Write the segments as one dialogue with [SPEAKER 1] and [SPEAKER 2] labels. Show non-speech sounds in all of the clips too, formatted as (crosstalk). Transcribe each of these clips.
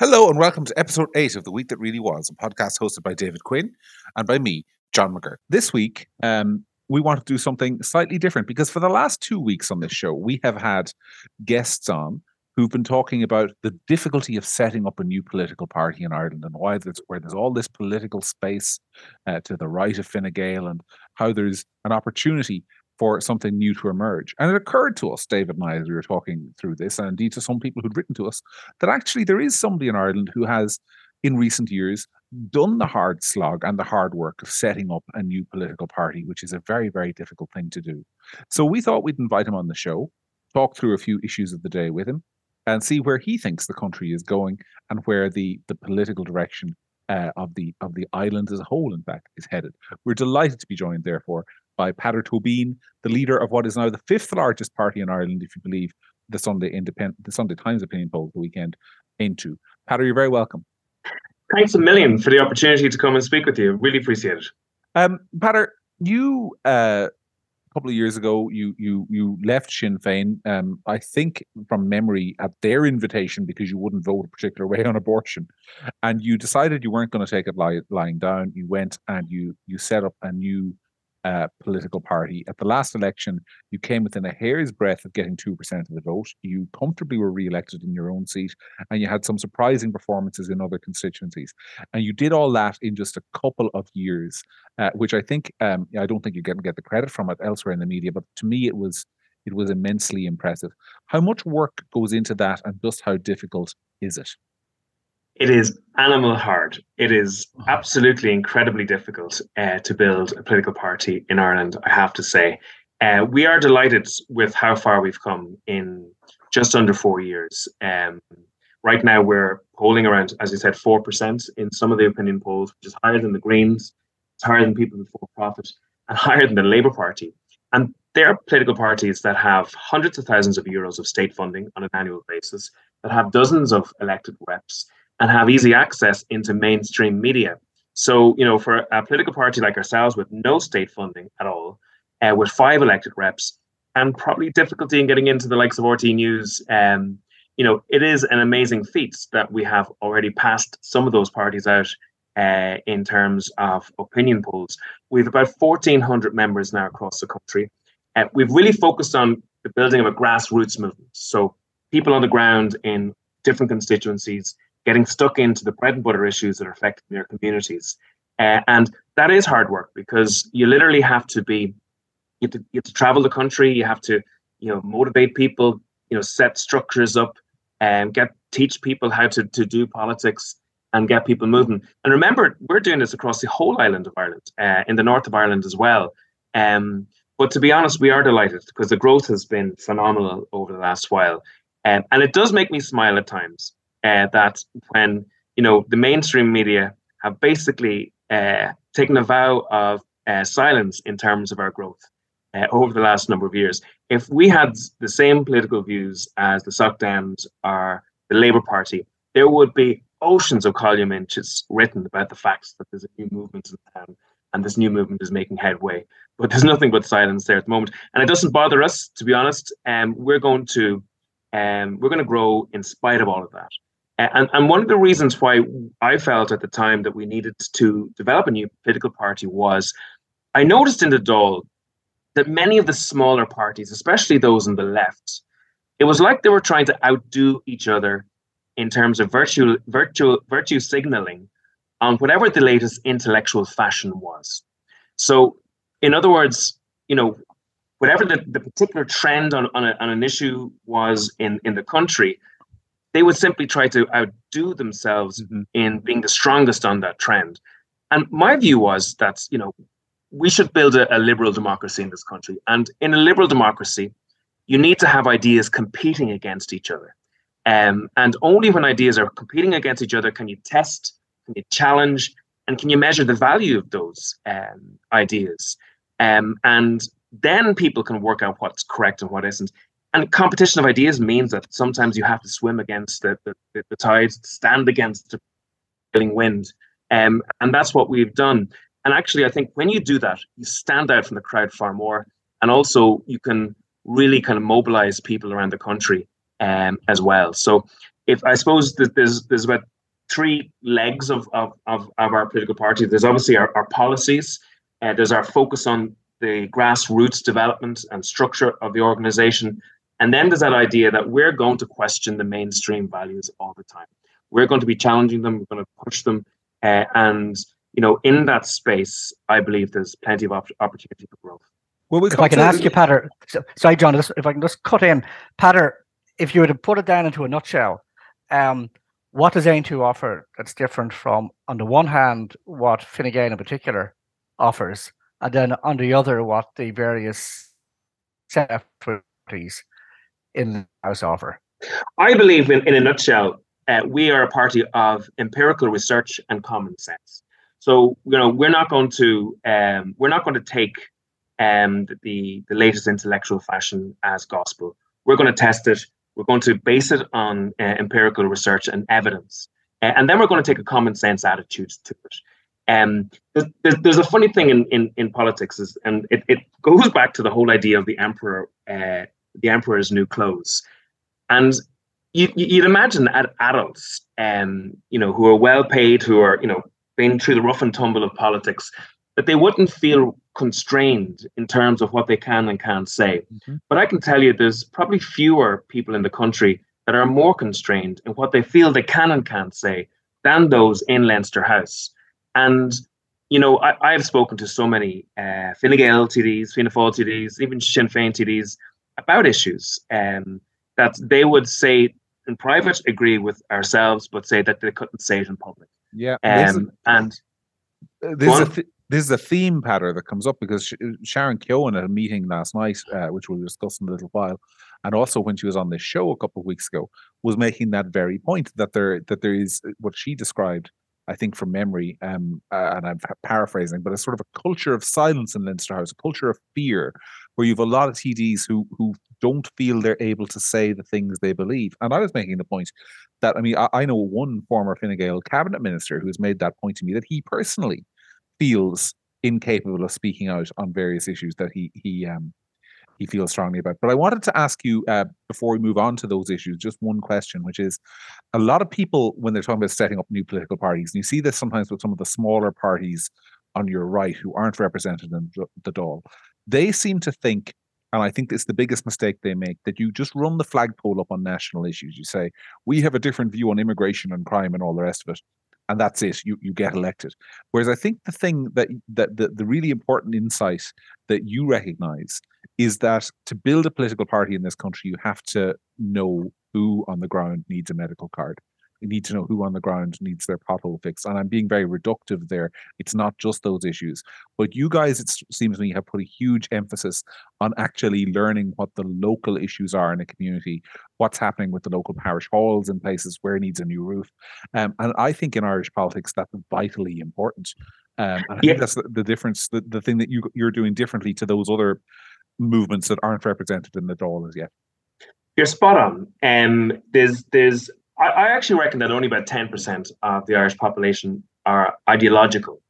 [SPEAKER 1] Hello and welcome to episode 8 of The Week That Really Was, a podcast hosted by David Quinn and by me, John McGurk. This week, um, we want to do something slightly different because for the last two weeks on this show, we have had guests on who've been talking about the difficulty of setting up a new political party in Ireland and why there's where there's all this political space uh, to the right of Fine Gael and how there's an opportunity for something new to emerge. And it occurred to us, David and I, as we were talking through this, and indeed to some people who'd written to us, that actually there is somebody in Ireland who has, in recent years, done the hard slog and the hard work of setting up a new political party, which is a very, very difficult thing to do. So we thought we'd invite him on the show, talk through a few issues of the day with him, and see where he thinks the country is going and where the the political direction uh, of the of the island as a whole, in fact, is headed. We're delighted to be joined, therefore, by Peadar Tóibín, the leader of what is now the fifth largest party in Ireland, if you believe the Sunday Independent, the Sunday Times opinion poll the weekend into. Peadar, you're very welcome.
[SPEAKER 2] Thanks a million for the opportunity to come and speak with you. Really appreciate it.
[SPEAKER 1] Um, you uh, a couple of years ago, you you you left Sinn Féin. Um, I think from memory at their invitation because you wouldn't vote a particular way on abortion, and you decided you weren't going to take it lie, lying down. You went and you you set up a new uh, political party. At the last election, you came within a hair's breadth of getting 2% of the vote. You comfortably were re elected in your own seat, and you had some surprising performances in other constituencies. And you did all that in just a couple of years, uh, which I think, um, I don't think you're to get the credit from it elsewhere in the media, but to me, it was. It was immensely impressive. How much work goes into that, and just how difficult is it?
[SPEAKER 2] It is animal hard. It is absolutely incredibly difficult uh, to build a political party in Ireland, I have to say. Uh, we are delighted with how far we've come in just under four years. Um, right now, we're polling around, as you said, 4% in some of the opinion polls, which is higher than the Greens, it's higher than People Before Profit, and higher than the Labour Party. And they're political parties that have hundreds of thousands of euros of state funding on an annual basis, that have dozens of elected reps, and have easy access into mainstream media. So, you know, for a political party like ourselves with no state funding at all, uh, with five elected reps, and probably difficulty in getting into the likes of RTÉ News, um, you know, it is an amazing feat that we have already passed some of those parties out uh, in terms of opinion polls. We have about 1,400 members now across the country. Uh, we've really focused on the building of a grassroots movement. So people on the ground in different constituencies getting stuck into the bread and butter issues that are affecting their communities. Uh, and that is hard work because you literally have to be, you have to, you have to travel the country, you have to, you know, motivate people, you know, set structures up and get teach people how to, to do politics and get people moving. And remember, we're doing this across the whole island of Ireland, uh, in the north of Ireland as well. Um, but to be honest, we are delighted because the growth has been phenomenal over the last while. Um, and it does make me smile at times uh, that when you know the mainstream media have basically uh, taken a vow of uh, silence in terms of our growth uh, over the last number of years. If we had the same political views as the Soc Dems or the Labour Party, there would be oceans of column inches written about the facts that there's a new movement in town and this new movement is making headway. But there's nothing but silence there at the moment, and it doesn't bother us, to be honest. Um, we're going to um, we're going to grow in spite of all of that. And, and one of the reasons why I felt at the time that we needed to develop a new political party was I noticed in the Dáil that many of the smaller parties, especially those on the left, it was like they were trying to outdo each other in terms of virtue, virtue, virtue signaling on whatever the latest intellectual fashion was. So, in other words, you know, whatever the, the particular trend on, on, a, on an issue was in, in the country, they would simply try to outdo themselves mm-hmm. in being the strongest on that trend. And my view was that, you know, we should build a, a, liberal democracy in this country. And in a liberal democracy, you need to have ideas competing against each other. Um, and only when ideas are competing against each other can you test, can you challenge, and can you measure the value of those um, ideas. Um, and then people can work out what's correct and what isn't and competition of ideas means that sometimes you have to swim against the, the, the tides, stand against the prevailing wind. Um, and that's what we've done. And actually, I think when you do that, you stand out from the crowd far more. And also, you can really kind of mobilize people around the country um, as well. So if I suppose that there's there's about three legs of of of, of our political party. There's obviously our, our policies. Uh, there's our focus on the grassroots development and structure of the organization. And then there's that idea that we're going to question the mainstream values all the time. We're going to be challenging them. We're going to push them. Uh, and you know, in that space, I believe there's plenty of op- opportunity for growth.
[SPEAKER 3] Well, if I can ask you, Peadar, so, sorry, John, if I can just cut in, Peadar, if you were to put it down into a nutshell, um, what does Aontú offer that's different from, on the one hand, what Fine Gael in particular offers, and then on the other, what the various set parties in House offer?
[SPEAKER 2] I believe, in, in a nutshell, uh, we are a party of empirical research and common sense. So you know we're not going to um, we're not going to take um, the the latest intellectual fashion as gospel. We're going to test it. We're going to base it on uh, empirical research and evidence, uh, and then we're going to take a common sense attitude to it. Um, there's, there's a funny thing in, in, in politics, is, and it, it goes back to the whole idea of the emperor, uh, the emperor's new clothes, and you, you'd imagine that adults, um, you know, who are well paid, who are you know been through the rough and tumble of politics, that they wouldn't feel constrained in terms of what they can and can't say. Mm-hmm. But I can tell you there's probably fewer people in the country that are more constrained in what they feel they can and can't say than those in Leinster House. And you know, I, have spoken to so many uh, Fine Gael TDs, Fianna Fáil TDs, even Sinn Féin TDs about issues um, that they would say in private agree with ourselves, but say that they couldn't say it in public.
[SPEAKER 1] Yeah,
[SPEAKER 2] um, and
[SPEAKER 1] uh, this is, a th- this is a theme Peadar that comes up because Sharon Keoghan at a meeting last night, uh, which we'll discuss in a little while, and also when she was on this show a couple of weeks ago, was making that very point that there that there is what she described I think from memory, um, uh, and I'm paraphrasing, but a sort of a culture of silence in Leinster House, a culture of fear, where you've a lot of TDs who who don't feel they're able to say the things they believe. And I was making the point that I mean I, I know one former Fine Gael cabinet minister who has made that point to me that he personally feels incapable of speaking out on various issues that he he um he feels strongly about. But I wanted to ask you uh, before we move on to those issues, just one question, which is a lot of people, when they're talking about setting up new political parties, and you see this sometimes with some of the smaller parties on your right who aren't represented in the Dáil, they seem to think, and I think it's the biggest mistake they make, that you just run the flagpole up on national issues. You say, we have a different view on immigration and crime and all the rest of it and that's it. You you get elected. Whereas I think the thing that that the, the really important insight that you recognize is that to build a political party in this country, you have to know who on the ground needs a medical card. Need to know who on the ground needs their pothole fixed. And I'm being very reductive there. It's not just those issues. But you guys, it seems to me, have put a huge emphasis on actually learning what the local issues are in a community, what's happening with the local parish halls in places where it needs a new roof. Um, and I think in Irish politics, that's vitally important. Um, and I yeah. think that's the, the difference, the, the thing that you, you're doing differently to those other movements that aren't represented in the Dáil as yet.
[SPEAKER 2] You're spot on. Um, there's there's I, actually reckon that only about 10% of the Irish population are ideological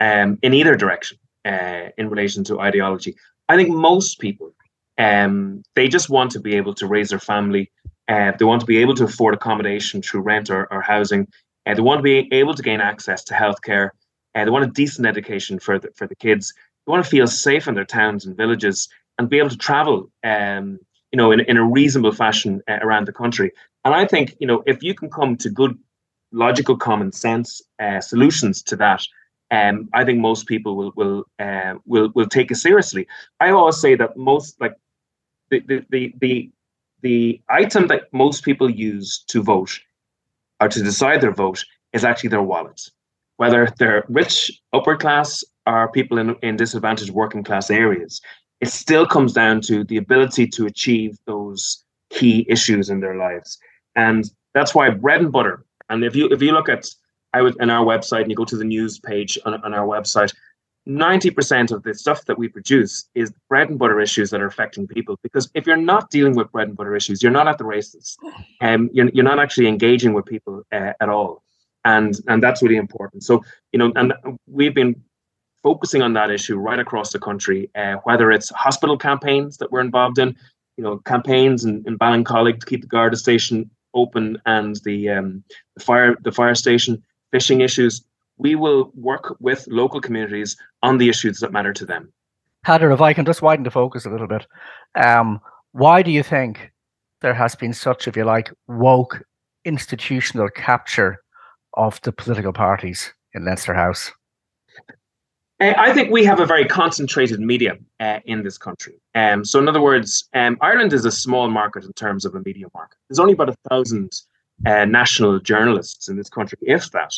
[SPEAKER 2] um, in either direction uh, in relation to ideology. I think most people, um, they just want to be able to raise their family. Uh, they want to be able to afford accommodation through rent or, or housing. Uh, they want to be able to gain access to healthcare. Uh, they want a decent education for the, for the kids. They want to feel safe in their towns and villages and be able to travel um, you know, in, in a reasonable fashion uh, around the country. And I think, you know, if you can come to good, logical, common sense uh, solutions to that, um, I think most people will will uh, will will take it seriously. I always say that most like the the the the, item that most people use to vote or to decide their vote is actually their wallets. Whether they're rich, upper class, or people in, in disadvantaged working class areas, it still comes down to the ability to achieve those key issues in their lives. And that's why bread and butter. And if you if you look at I would in our website and you go to the news page on, on our website, 90% of the stuff that we produce is bread and butter issues that are affecting people. Because if you're not dealing with bread and butter issues, you're not at the races. um, you're, you're not actually engaging with people uh, at all. And and that's really important. So, you know, and we've been focusing on that issue right across the country, uh, whether it's hospital campaigns that we're involved in, you know, campaigns in, in Ballincollig to keep the Garda station open and the um, fire the fire station fishing issues. We will work with local communities on the issues that matter to them.
[SPEAKER 3] Heather, if I can just widen the focus a little bit, um, why do you think there has been such, if you like, woke institutional capture of the political parties in Leinster House?
[SPEAKER 2] Uh, I think we have a very concentrated media uh, in this country. Um, so, in other words, um, Ireland is a small market in terms of a media market. There's only about a thousand uh, national journalists in this country, if that.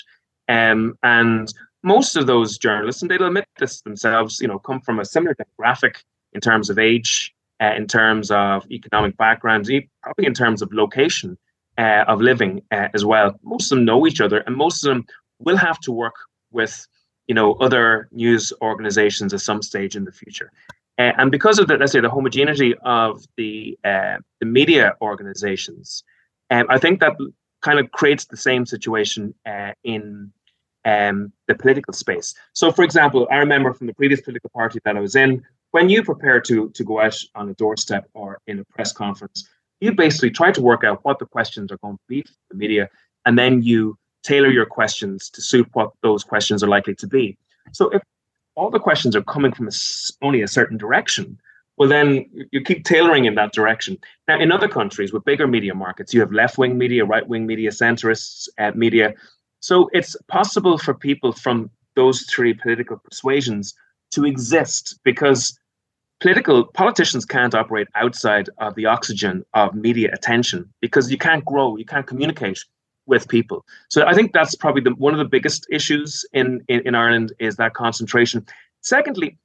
[SPEAKER 2] Um, and most of those journalists, and they'll admit this themselves, you know, come from a similar demographic in terms of age, uh, in terms of economic background, probably in terms of location uh, of living uh, as well. Most of them know each other, and most of them will have to work with you know other news organizations at some stage in the future. Uh, and because of the let's say the homogeneity of the uh, the media organizations, um, I think that kind of creates the same situation uh, in um, the political space. So, for example, I remember from the previous political party that I was in, when you prepare to to go out on a doorstep or in a press conference, you basically try to work out what the questions are going to be for the media, and then you tailor your questions to suit what those questions are likely to be. So if all the questions are coming from a, only a certain direction, well, then you keep tailoring in that direction. Now, in other countries with bigger media markets, you have left wing media, right wing media, centrists uh, media. So it's possible for people from those three political persuasions to exist because political politicians can't operate outside of the oxygen of media attention because you can't grow, you can't communicate with people. So I think that's probably the, one of the biggest issues in, in, in Ireland is that concentration. Secondly,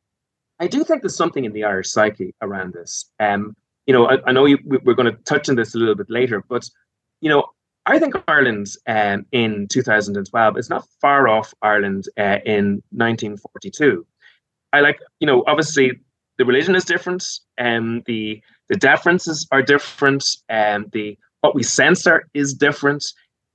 [SPEAKER 2] I do think there's something in the Irish psyche around this. Um, you know, I, I know you, we're going to touch on this a little bit later, but you know, I think Ireland um, in 2012 is not far off Ireland uh, in 1942. I like, you know, obviously the religion is different, and um, the the differences are different, and um, the what we censor is different.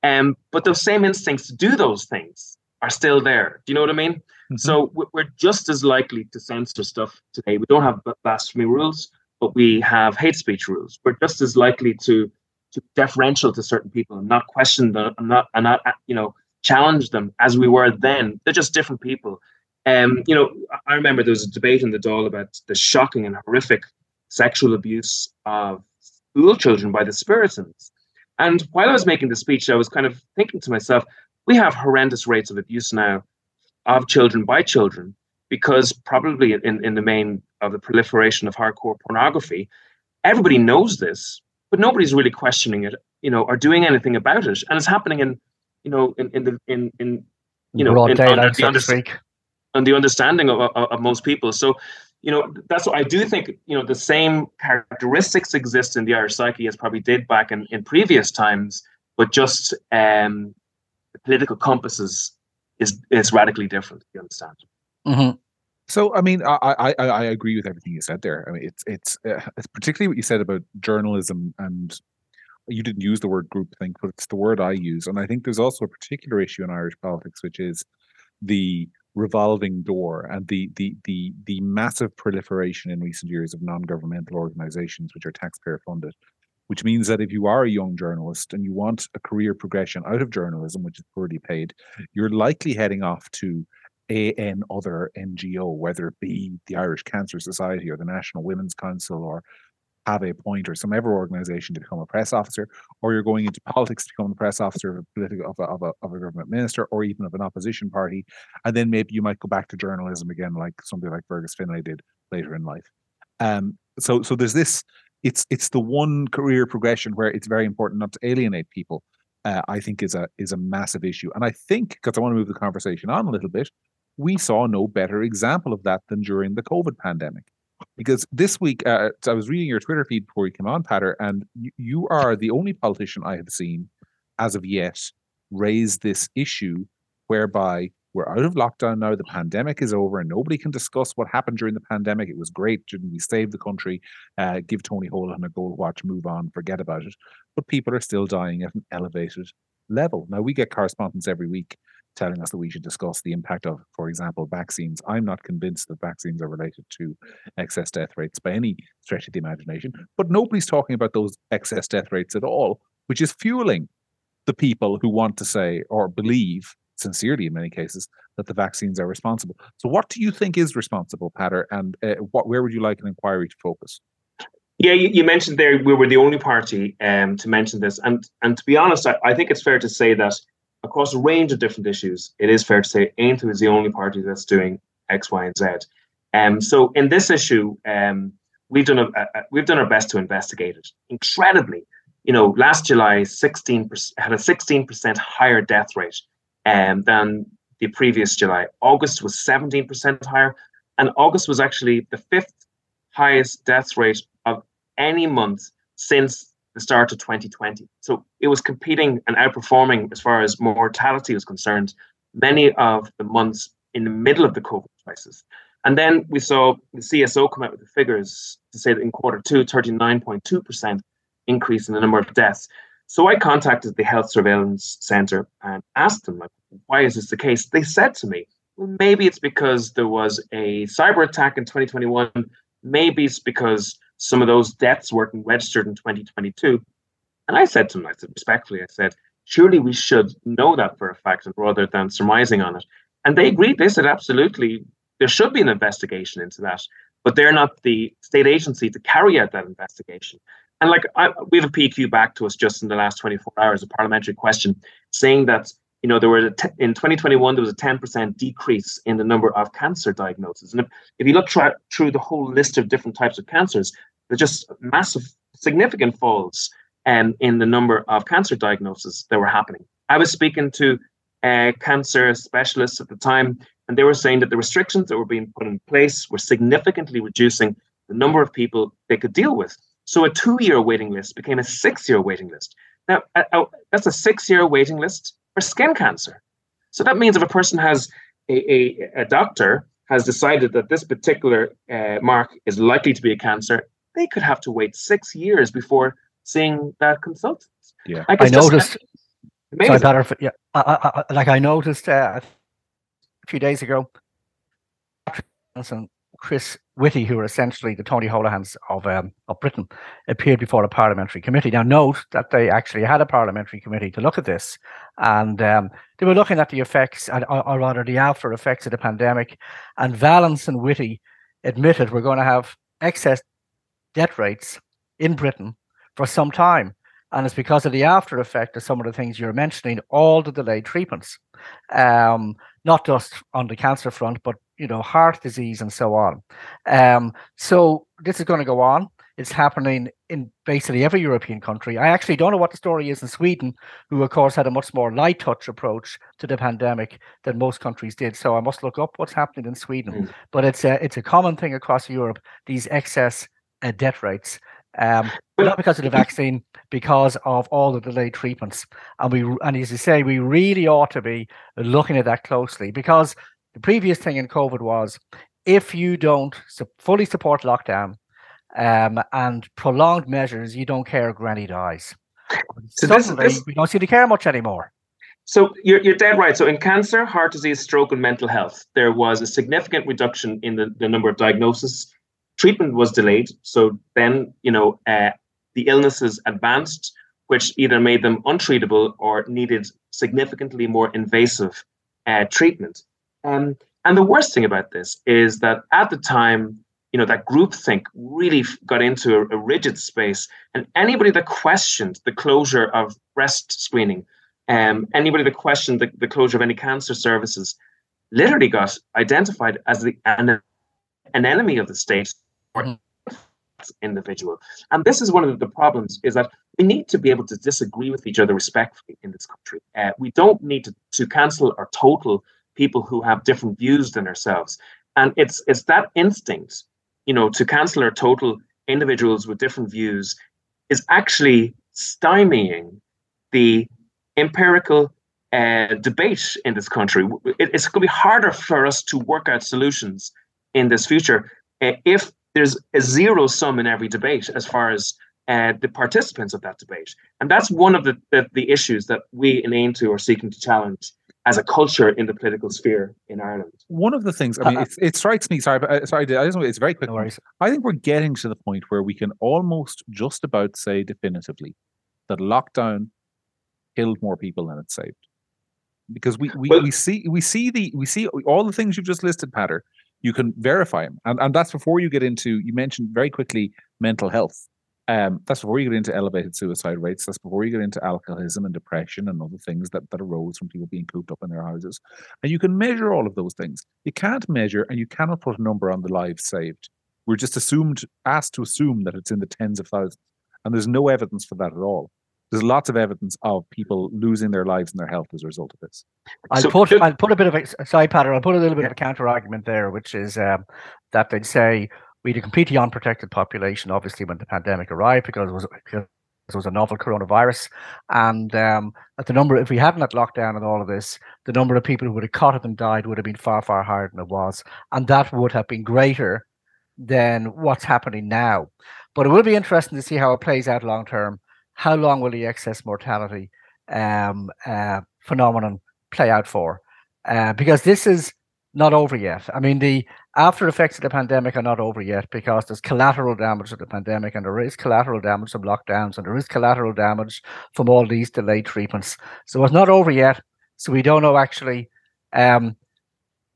[SPEAKER 2] Um, but those same instincts to do those things are still there. Do you know what I mean? Mm-hmm. So we're just as likely to censor stuff today. We don't have blasphemy rules, but we have hate speech rules. We're just as likely to to deferential to certain people and not question them and not and not you know challenge them as we were then. They're just different people. Um, you know, I remember there was a debate in the Dáil about the shocking and horrific sexual abuse of school children by the Spiritans. And while I was making the speech, I was kind of thinking to myself, we have horrendous rates of abuse now of children by children because probably in, in the main of the proliferation of hardcore pornography, everybody knows this, but nobody's really questioning it, you know, or doing anything about it. And it's happening in, you know, in, in the in in you know, in,
[SPEAKER 3] under, the under,
[SPEAKER 2] and the understanding of, of, of most people. So you know, that's what I do think, you know, the same characteristics exist in the Irish psyche as probably did back in, in previous times, but just um, the political compasses is is radically different. You understand?
[SPEAKER 3] Mm-hmm.
[SPEAKER 1] So, I mean, I, I I agree with everything you said there. I mean, it's it's uh, it's particularly what you said about journalism, and you didn't use the word groupthink, but it's the word I use. And I think there's also a particular issue in Irish politics, which is the revolving door and the the the the massive proliferation in recent years of non-governmental organizations which are taxpayer funded which means that if you are a young journalist and you want a career progression out of journalism which is poorly paid you're likely heading off to an other ngo whether it be the irish cancer society or the national women's council or have a point or some ever organization to become a press officer, or you're going into (laughs) politics to become a press officer of a political of a, of a, of a government minister or even of an opposition party, and then maybe you might go back to journalism again, like something like Fergus Finlay did later in life. Um, so so there's this. It's it's the one career progression where it's very important not to alienate people. Uh, I think is a is a massive issue, and I think because I want to move the conversation on a little bit, we saw no better example of that than during the COVID pandemic because this week uh, I was reading your Twitter feed before you came on, Peadar, and you, you are the only politician I have seen as of yet raise this issue whereby we're out of lockdown now, the pandemic is over, and nobody can discuss what happened during the pandemic. It was great. Didn't we save the country? Uh, give Tony Holohan a gold watch, move on, forget about it. But people are still dying at an elevated level. Now, we get correspondence every week telling us that we should discuss the impact of, for example, vaccines. I'm not convinced that vaccines are related to excess death rates by any stretch of the imagination, but nobody's talking about those excess death rates at all which is fueling the people who want to say or believe sincerely in many cases that the vaccines are responsible. So, what do you think is responsible, Peadar, and uh, what where would you like an inquiry to focus?
[SPEAKER 2] Yeah, you, mentioned there we were the only party um, to mention this, and and to be honest, I, I, think it's fair to say that across a range of different issues, it is fair to say Aontú is the only party that's doing X, Y, and Z. Um, so in this issue, um, we've done a, a, we've done our best to investigate it. Incredibly, you know, last July, sixteen had a sixteen percent higher death rate um, than the previous July. August was seventeen percent higher, and August was actually the fifth highest death rate of any month since the start of 2020. So it was competing and outperforming as far as mortality was concerned many of the months in the middle of the COVID crisis. And then we saw the CSO come out with the figures to say that in quarter two, 39.2% increase in the number of deaths. So I contacted the Health Surveillance Center and asked them, like, why is this the case? They said to me, well, maybe it's because there was a cyber attack in 2021. Maybe it's because some of those deaths weren't registered in 2022. And I said to them, I said respectfully, I said, surely we should know that for a fact and rather than surmising on it. And they agreed. They said, absolutely, there should be an investigation into that, but they're not the state agency to carry out that investigation. And like I, we have a PQ back to us just in the last 24 hours, a parliamentary question saying that you know there were t- in 2021 there was a 10% decrease in the number of cancer diagnoses. And if, if you look tra- through the whole list of different types of cancers, there's just massive, significant falls um, in the number of cancer diagnoses that were happening. I was speaking to uh, cancer specialists at the time, and they were saying that the restrictions that were being put in place were significantly reducing the number of people they could deal with. So a two-year waiting list became a six-year waiting list. Now, uh, that's a six-year waiting list for skin cancer. So that means if a person has a, a, a doctor has decided that this particular uh, mark is likely to be a cancer, they could have to wait six years before seeing that consultant.
[SPEAKER 1] Yeah,
[SPEAKER 3] like I noticed. Sorry, Peadar. Yeah, I, I, like I noticed uh, a few days ago, and Chris Whitty, who are essentially the Tony Holohans of um, of Britain, appeared before a parliamentary committee. Now, note that they actually had a parliamentary committee to look at this, and um, they were looking at the effects, or, or rather, the after effects of the pandemic. And Vallance and Whitty admitted we're going to have excess death rates in Britain for some time. And it's because of the after effect of some of the things you're mentioning, all the delayed treatments, um, not just on the cancer front, but you know, heart disease and so on. Um, so this is going to go on. It's happening in basically every European country. I actually don't know what the story is in Sweden, who of course had a much more light touch approach to the pandemic than most countries did. So I must look up what's happening in Sweden. Mm. But it's a it's a common thing across Europe. These excess uh, death rates. Um, not because of the vaccine, because of all the delayed treatments. And we, and as you say, we really ought to be looking at that closely because the previous thing in COVID was if you don't fully support lockdown um, and prolonged measures, you don't care granny dies. So Suddenly, this, this, we don't seem to care much anymore.
[SPEAKER 2] So you're, you're dead right. So in cancer, heart disease, stroke, and mental health, there was a significant reduction in the, the number of diagnoses treatment was delayed. So then, you know, uh, the illnesses advanced, which either made them untreatable or needed significantly more invasive uh, treatment. Um, and the worst thing about this is that at the time, you know, that groupthink really got into a, a rigid space, and anybody that questioned the closure of breast screening, um, anybody that questioned the, the closure of any cancer services, literally got identified as the, an, an enemy of the state individual. And this is one of the problems is that we need to be able to disagree with each other respectfully in this country. Uh, we don't need to, to cancel or total people who have different views than ourselves. And it's it's that instinct, you know, to cancel or total individuals with different views is actually stymieing the empirical uh, debate in this country. It, it's going to be harder for us to work out solutions in this future uh, if there's a zero sum in every debate as far as uh, the participants of that debate. And that's one of the, the, the issues that we in Aontú are seeking to challenge as a culture in the political sphere in Ireland.
[SPEAKER 1] One of the things, I mean, uh, it, it, strikes me, sorry, but, uh, sorry, I just it's very quick. No I think we're getting to the point where we can almost just about say definitively that lockdown killed more people than it saved. Because we we,
[SPEAKER 2] Well-
[SPEAKER 1] we see we see the we see all the things you've just listed, Peadar. You can verify them, and and that's before you get into. You mentioned very quickly mental health. Um, that's before you get into elevated suicide rates. That's before you get into alcoholism and depression and other things that, that arose from people being cooped up in their houses. And you can measure all of those things. You can't measure and you cannot put a number on the lives saved. We're just assumed, asked to assume that it's in the tens of thousands. And there's no evidence for that at all. There's lots of evidence of people losing their lives and their health as a result of this.
[SPEAKER 3] I'll
[SPEAKER 2] So
[SPEAKER 3] put
[SPEAKER 2] just-
[SPEAKER 3] I'll put a bit of a sorry, Peadar. I'll put a little bit of a counter argument there, which is um, that they'd say we had a completely unprotected population, obviously, when the pandemic arrived because it was because it was a novel coronavirus, and um, that the number, if we hadn't had lockdown and all of this, the number of people who would have caught it and died would have been far far higher than it was, and that would have been greater than what's happening now. But it will be interesting to see how it plays out long term. How long will the excess mortality um, uh, phenomenon play out for? Uh, because this is not over yet. I mean, the after effects of the pandemic are not over yet because there's collateral damage of the pandemic and there is collateral damage from lockdowns and there is collateral damage from all these delayed treatments. So it's not over yet. So we don't know actually um,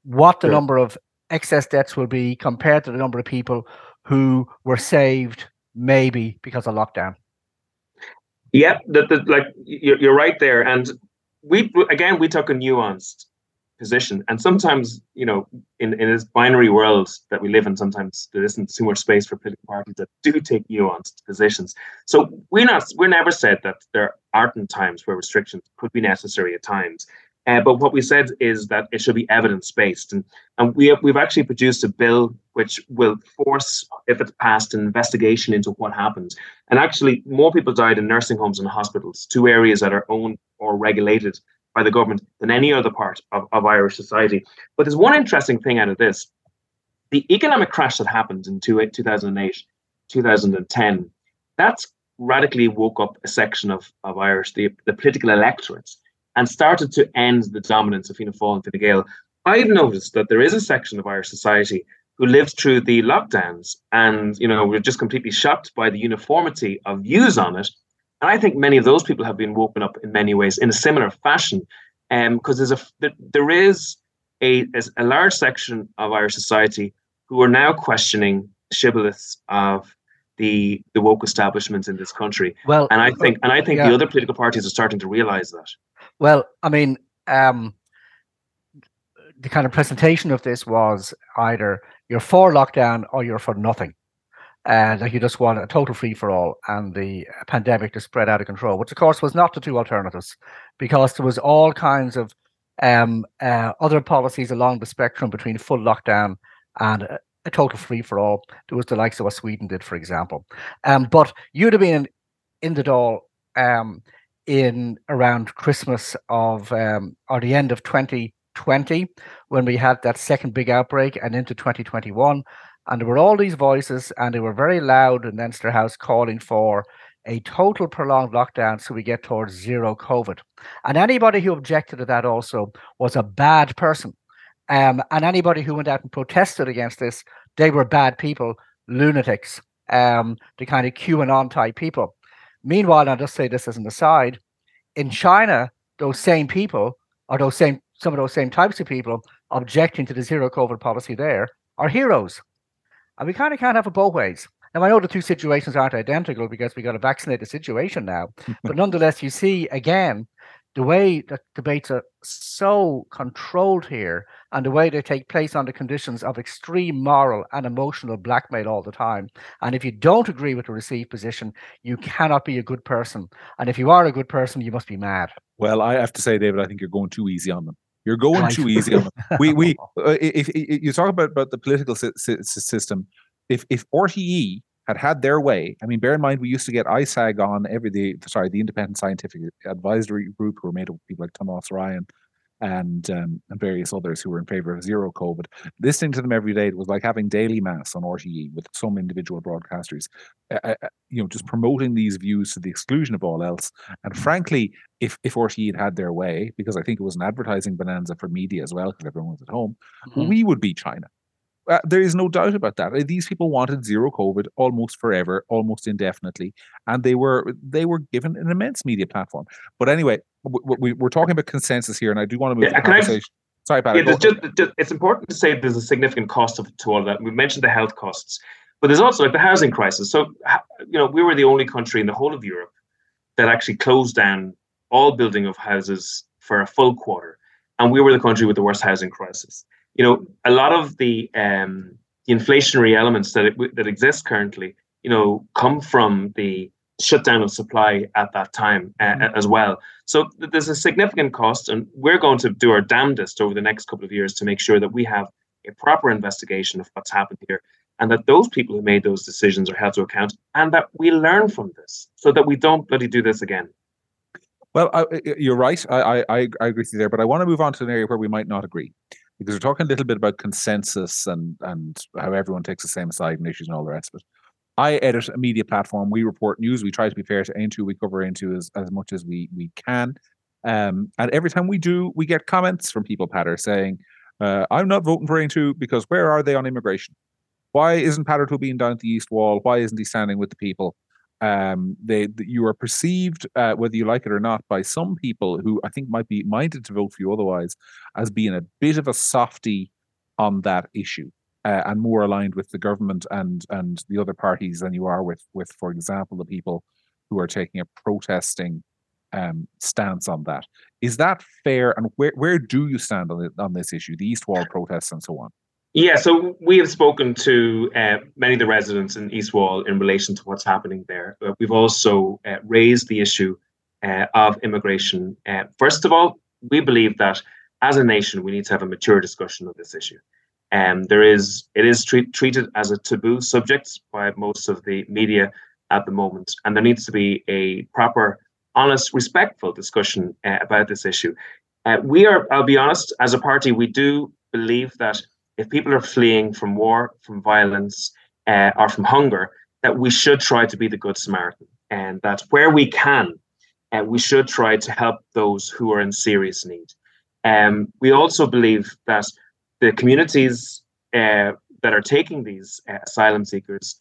[SPEAKER 3] what the number of excess deaths will be compared to the number of people who were saved maybe because of lockdown.
[SPEAKER 2] Yep, that, that like you're, you're right there, and we again we took a nuanced position, and sometimes you know in in this binary world that we live in, sometimes there isn't too much space for political parties that do take nuanced positions. So we're not we're never said that there aren't times where restrictions could be necessary at times. Uh, but what we said is that it should be evidence based, and and we have, we've actually produced a bill which will force, if it's passed, an investigation into what happened. And actually, more people died in nursing homes and hospitals, two areas that are owned or regulated by the government than any other part of, of Irish society. But there's one interesting thing out of this: the economic crash that happened in two, 2008, 2010. That's radically woke up a section of, of Irish, the, the political electorates and started to end the dominance of Fianna Fáil and Fine Gael. I've noticed that there is a section of Irish society who lived through the lockdowns and you know were just completely shocked by the uniformity of views on it. And I think many of those people have been woken up in many ways in a similar fashion, um, because there's a there, is a, a large section of Irish society who are now questioning shibboleths of the the woke establishments in this country.
[SPEAKER 3] Well,
[SPEAKER 2] And I think and I think
[SPEAKER 3] Yeah.
[SPEAKER 2] the other political parties are starting to realize that.
[SPEAKER 3] Well, I mean, um, the kind of presentation of this was either you're for lockdown or you're for nothing. And like you just want a total free for all and the pandemic to spread out of control, which of course was not the two alternatives because there was all kinds of um, uh, other policies along the spectrum between full lockdown and a, a total free for all. There was the likes of what Sweden did, for example. Um, but you'd have been in, in the Dáil um, in around Christmas of um, or the end of 2020 when we had that second big outbreak and into 2021. And there were all these voices, and they were very loud in Leinster House calling for a total prolonged lockdown so we get towards zero COVID. And anybody who objected to that also was a bad person. Um, and anybody who went out and protested against this, they were bad people, lunatics, um, the kind of QAnon type people. Meanwhile, I'll just say this as an aside, in China, those same people, or those same some of those same types of people objecting to the zero COVID policy there are heroes. And we kind of can't have it both ways. Now I know the two situations aren't identical because we got to vaccinate the situation now, (laughs) but nonetheless, you see again the way that debates are so controlled here and the way they take place under conditions of extreme moral and emotional blackmail all the time. And if you don't agree with the received position, you cannot be a good person. And if you are a good person, you must be mad.
[SPEAKER 1] Well, I have to say, David, I think you're going too easy on them. You're going too easy on them. We we (laughs) uh, if, if you talk about about the political sy- sy- system, if if RTE had had their way, I mean, bear in mind we used to get ISAG on every the sorry the Independent Scientific Advisory Group who were made up of people like Thomas Ryan and um, and various others who were in favor of zero COVID. Listening to them every day it was like having daily mass on RTE with some individual broadcasters, uh, uh, uh, you know, just promoting these views to the exclusion of all else. And frankly, if if RTE had had their way, because I think it was an advertising bonanza for media as well, because everyone was at home,
[SPEAKER 3] Mhm.
[SPEAKER 1] we would be China. Uh, there is no doubt about that. Uh, these people wanted zero COVID almost forever, almost indefinitely, and they were they were given an immense media platform. But anyway, we, are talking about consensus here, and I do want to move yeah, the conversation. I, Sorry, Pat.
[SPEAKER 2] Yeah, just, just, it's important to say there's a significant cost of, to all of that. We mentioned the health costs, but there's also like the housing crisis. So, you know, we were the only country in the whole of Europe that actually closed down all building of houses for a full quarter, and we were the country with the worst housing crisis you know, a lot of the um, the inflationary elements that it, that exist currently, you know, come from the shutdown of supply at that time uh, mm-hmm. as well. So there's a significant cost, and we're going to do our damnedest over the next couple of years to make sure that we have a proper investigation of what's happened here, and that those people who made those decisions are held to account, and that we learn from this, so that we don't bloody do this again.
[SPEAKER 1] Well, I, you're right. I, I I agree with you there, but I want to move on to an area where we might not agree because we're talking a little bit about consensus and and how everyone takes the same side in issues and all the rest of it. I edit a media platform. We report news. We try to be fair to Aontú. We cover Aontú as, as much as we we can. Um, and every time we do, we get comments from people, Peadar, saying, uh, I'm not voting for Aontú because where are they on immigration? Why isn't Peadar being down at the East Wall? Why isn't he standing with the people? Um, they you are perceived, uh, whether you like it or not, by some people who I think might be minded to vote for you otherwise, as being a bit of a softy on that issue. Uh, and more aligned with the government and and the other parties than you are with with, for example, the people who are taking a protesting um, stance on that. Is that fair? And where where do you stand on it, on this issue, the East Wall protests and so on?
[SPEAKER 2] Yeah, so we have spoken to uh, many of the residents in East Wall in relation to what's happening there. Uh, we've also uh, raised the issue uh, of immigration. Uh, first of all, we believe that as a nation, we need to have a mature discussion of this issue. Um, there is it is treat, treated as a taboo subject by most of the media at the moment, and there needs to be a proper, honest, respectful discussion uh, about this issue. we are, I'll be honest, as a party, we do believe that if people are fleeing from war, from violence, uh, or from hunger, that we should try to be the good Samaritan, and that where we can, uh, we should try to help those who are in serious need. Um, we also believe that the communities uh, that are taking these uh, asylum seekers,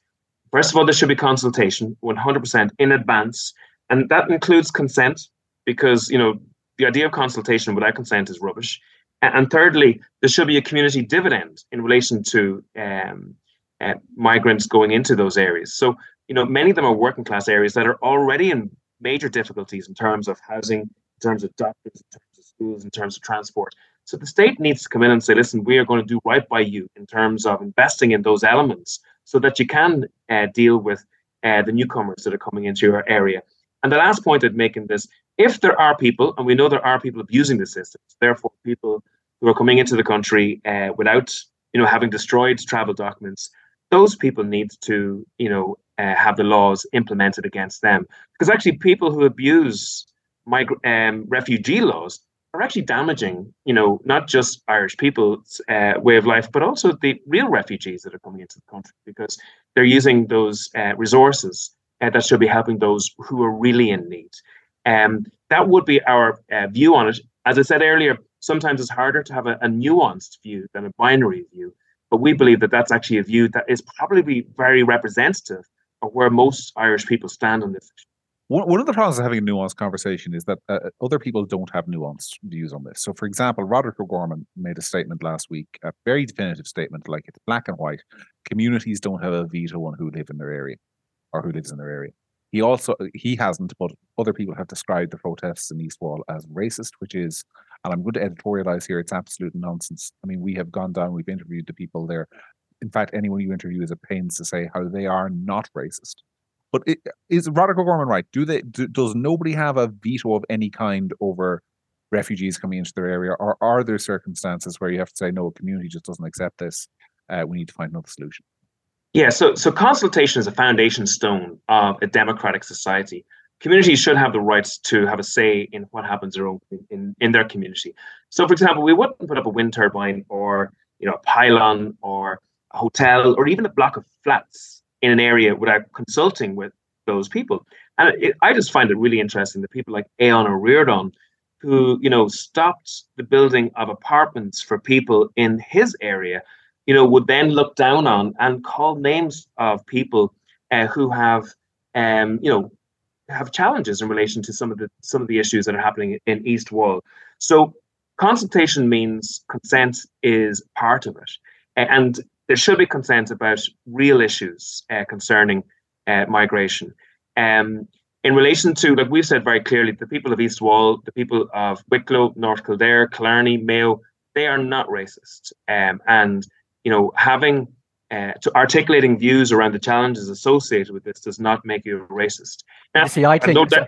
[SPEAKER 2] first of all, there should be consultation 100% in advance, and that includes consent, because you know the idea of consultation without consent is rubbish. And thirdly, there should be a community dividend in relation to um, uh, migrants going into those areas. So, you know, many of them are working class areas that are already in major difficulties in terms of housing, in terms of doctors, in terms of schools, in terms of transport. So the state needs to come in and say, listen, we are going to do right by you in terms of investing in those elements so that you can uh, deal with uh, the newcomers that are coming into your area. And the last point I'd make in this if there are people, and we know there are people abusing the systems, therefore people who are coming into the country uh, without, you know, having destroyed travel documents, those people need to, you know, uh, have the laws implemented against them. Because actually, people who abuse mig- um, refugee laws are actually damaging, you know, not just Irish people's uh, way of life, but also the real refugees that are coming into the country because they're using those uh, resources uh, that should be helping those who are really in need. Um, that would be our uh, view on it. As I said earlier, sometimes it's harder to have a, a, nuanced view than a binary view. But we believe that that's actually a view that is probably very representative of where most Irish people stand on this issue.
[SPEAKER 1] One, of the problems of having a nuanced conversation is that uh, other people don't have nuanced views on this. So, for example, Roderick O'Gorman made a statement last week, a very definitive statement, like it's black and white. Communities don't have a veto on who live in their area or who lives in their area. He also he hasn't, but other people have described the protests in East Wall as racist, which is, and I'm going to editorialize here. It's absolute nonsense. I mean, we have gone down, we've interviewed the people there. In fact, anyone you interview is a pains to say how they are not racist. But it, is Roderick O'Gorman right? Do they? Do, does nobody have a veto of any kind over refugees coming into their area, or are there circumstances where you have to say no, a community just doesn't accept this? Uh, we need to find another solution.
[SPEAKER 2] Yeah, so so consultation is a foundation stone of a democratic society. Communities should have the rights to have a say in what happens in, in, in their community. So, for example, we wouldn't put up a wind turbine or you know a pylon or a hotel or even a block of flats in an area without consulting with those people. And it, I just find it really interesting that people like Aodhán Ó Ríordáin, who you know stopped the building of apartments for people in his area you know, would then look down on and call names of people uh, who have, um, you know, have challenges in relation to some of the some of the issues that are happening in East Wall. So consultation means consent is part of it, and there should be consent about real issues uh, concerning uh, migration. Um, in relation to, like we've said very clearly, the people of East Wall, the people of Wicklow, North Kildare, Killarney, Mayo, they are not racist. Um, and you know, having uh, to articulating views around the challenges associated with this does not make you a racist.
[SPEAKER 3] Now, See, I think, so,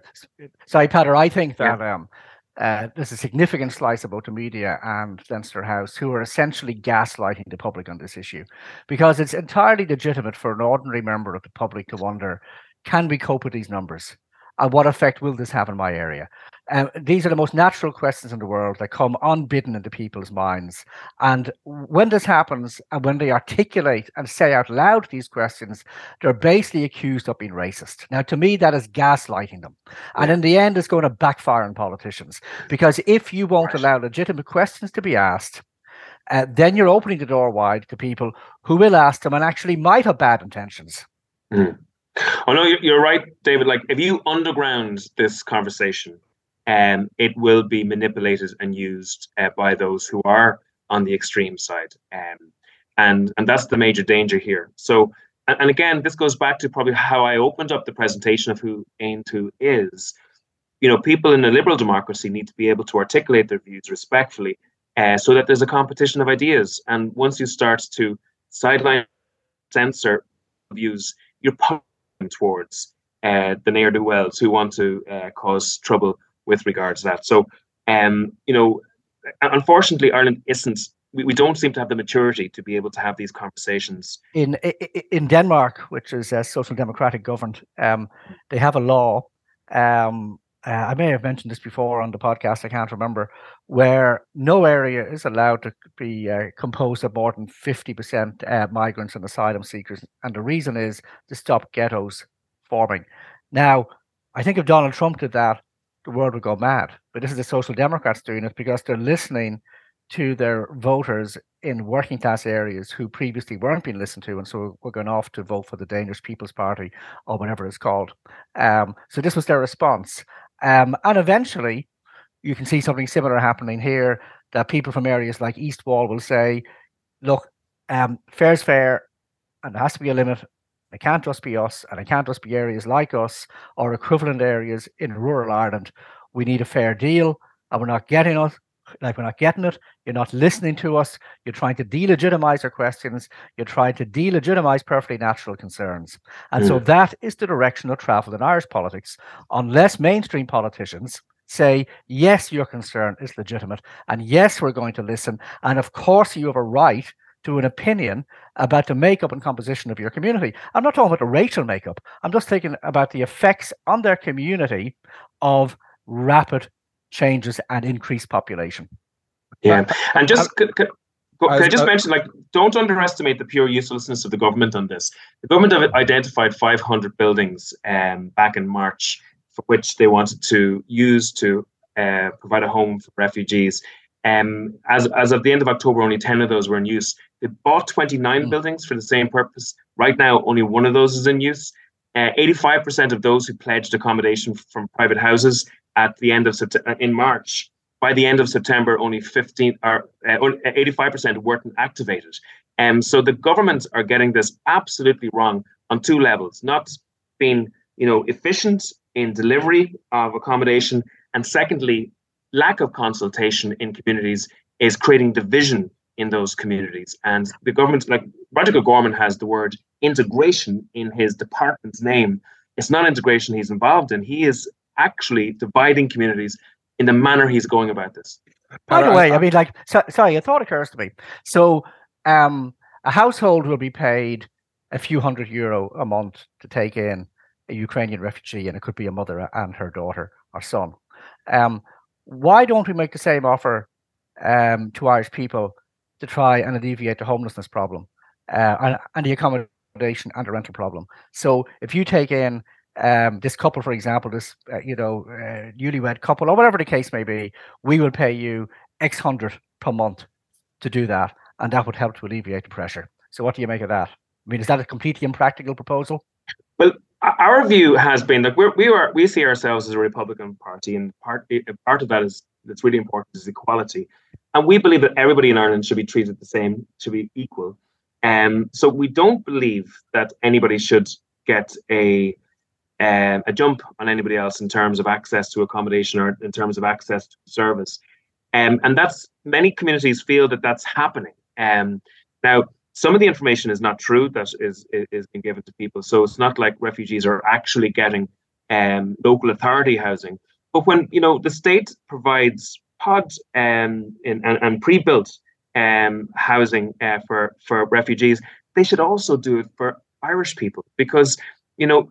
[SPEAKER 3] sorry, I think that yeah. um, uh, there's a significant slice of both the media and Leinster House who are essentially gaslighting the public on this issue because it's entirely legitimate for an ordinary member of the public to wonder can we cope with these numbers? And what effect will this have in my area? Um, these are the most natural questions in the world that come unbidden into people's minds. And when this happens, and when they articulate and say out loud these questions, they're basically accused of being racist. Now, to me, that is gaslighting them. And in the end, it's going to backfire on politicians. Because if you won't allow legitimate questions to be asked, uh, then you're opening the door wide to people who will ask them and actually might have bad intentions.
[SPEAKER 2] Mm. Oh no, you're right, David. Like if you underground this conversation, um, it will be manipulated and used uh, by those who are on the extreme side, um, and and that's the major danger here. So, and, and again, this goes back to probably how I opened up the presentation of who Aontú is. You know, people in a liberal democracy need to be able to articulate their views respectfully, uh, so that there's a competition of ideas. And once you start to sideline, censor views, you're towards uh, the ne'er do wells who want to uh, cause trouble with regards to that. So, um, you know, unfortunately, Ireland isn't. We, we don't seem to have the maturity to be able to have these conversations.
[SPEAKER 3] In in Denmark, which is a social democratic governed, um, they have a law. Um, uh, I may have mentioned this before on the podcast. I can't remember where no area is allowed to be uh, composed of more than fifty percent uh, migrants and asylum seekers, and the reason is to stop ghettos forming. Now, I think if Donald Trump did that, the world would go mad. But this is the Social Democrats doing it because they're listening to their voters in working class areas who previously weren't being listened to, and so we're going off to vote for the Danish People's Party or whatever it's called. Um, so this was their response, um, and eventually, you can see something similar happening here. That people from areas like East Wall will say, "Look, um, fair's fair, and there has to be a limit, it can't just be us, and it can't just be areas like us or equivalent areas in rural Ireland. We need a fair deal, and we're not getting it. Like we're not getting it. You're not listening to us. You're trying to delegitimize our questions. You're trying to delegitimize perfectly natural concerns. And mm. so that is the direction of travel in Irish politics, unless mainstream politicians say, yes, your concern is legitimate, and yes, we're going to listen. And of course, you have a right to an opinion about the makeup and composition of your community. I'm not talking about the racial makeup. I'm just thinking about the effects on their community of rapid changes and increased population.
[SPEAKER 2] Yeah, and just uh, could, could, could I, I just uh, mention, like, don't underestimate the pure uselessness of the government on this. The government identified 500 buildings um, back in March, for which they wanted to use to uh, provide a home for refugees. Um, as, as of the end of October, only 10 of those were in use. They bought 29 mm. buildings for the same purpose. Right now, only one of those is in use. Uh, 85% of those who pledged accommodation from private houses at the end of September, in March, by the end of September, only 15 or uh, 85% weren't activated. Um, so the governments are getting this absolutely wrong on two levels: not being, you know, efficient in delivery of accommodation, and secondly, lack of consultation in communities is creating division in those communities. And the government, like Roderic O'Gorman, has the word integration in his department's name. It's not integration he's involved in. He is actually dividing communities in the manner he's going about this.
[SPEAKER 3] By the way, I mean, like, so, sorry, a thought occurs to me. So, um, a household will be paid a few hundred euro a month to take in a Ukrainian refugee, and it could be a mother and her daughter or son. Um, why don't we make the same offer um, to Irish people to try and alleviate the homelessness problem uh, and, and, the accommodation and the rental problem? So if you take in um, this couple, for example, this uh, you know uh, newlywed couple or whatever the case may be, we will pay you X hundred per month to do that. and that would help to alleviate the pressure. So, what do you make of that? I mean, is that a completely impractical proposal?
[SPEAKER 2] Well, our view has been that we're, we are we see ourselves as a Republican Party, and part part of that is that's really important is equality, and we believe that everybody in Ireland should be treated the same, should be equal. Um, so we don't believe that anybody should get a um, a jump on anybody else in terms of access to accommodation or in terms of access to service. Um, and that's many communities feel that that's happening. Um, now, some of the information is not true that is, is, is being given to people. So it's not like refugees are actually getting um, local authority housing. But when you know the state provides pods um, in, and, and pre-built um, housing uh, for for refugees, they should also do it for Irish people because you know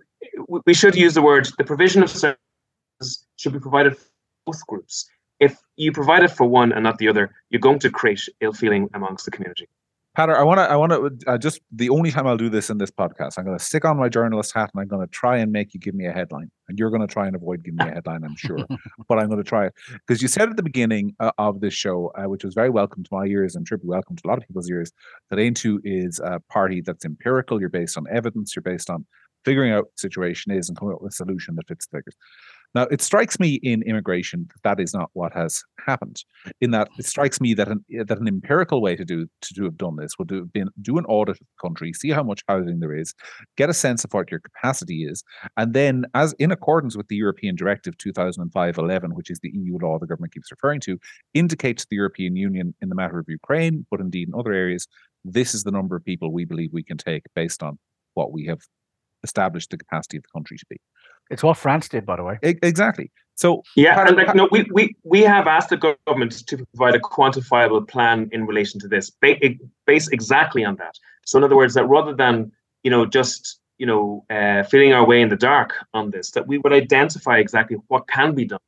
[SPEAKER 2] we should use the word the provision of services should be provided for both groups. If you provide it for one and not the other, you're going to create ill feeling amongst the community.
[SPEAKER 1] Peadar, I want to, I want to uh, just the only time I'll do this in this podcast, I'm going to stick on my journalist hat and I'm going to try and make you give me a headline. And you're going to try and avoid giving me a headline, I'm sure. (laughs) but I'm going to try it because you said at the beginning uh, of this show, uh, which was very welcome to my ears and should be welcome to a lot of people's ears, that Aontú is a party that's empirical. You're based on evidence. You're based on figuring out what the situation is and coming up with a solution that fits the figures. Now, it strikes me in immigration that that is not what has happened. In that, it strikes me that an that an empirical way to do to do have done this would have been do an audit of the country, see how much housing there is, get a sense of what your capacity is, and then, as in accordance with the European Directive 2005-11, which is the EU law the government keeps referring to, indicate to the European Union in the matter of Ukraine, but indeed in other areas, this is the number of people we believe we can take based on what we have established the capacity of the country to be.
[SPEAKER 3] It's what France did, by the way.
[SPEAKER 1] exactly. So
[SPEAKER 2] yeah, and like, no, we, we we have asked the government to provide a quantifiable plan in relation to this, based exactly on that. So in other words, that rather than you know just you know uh, feeling our way in the dark on this, that we would identify exactly what can be done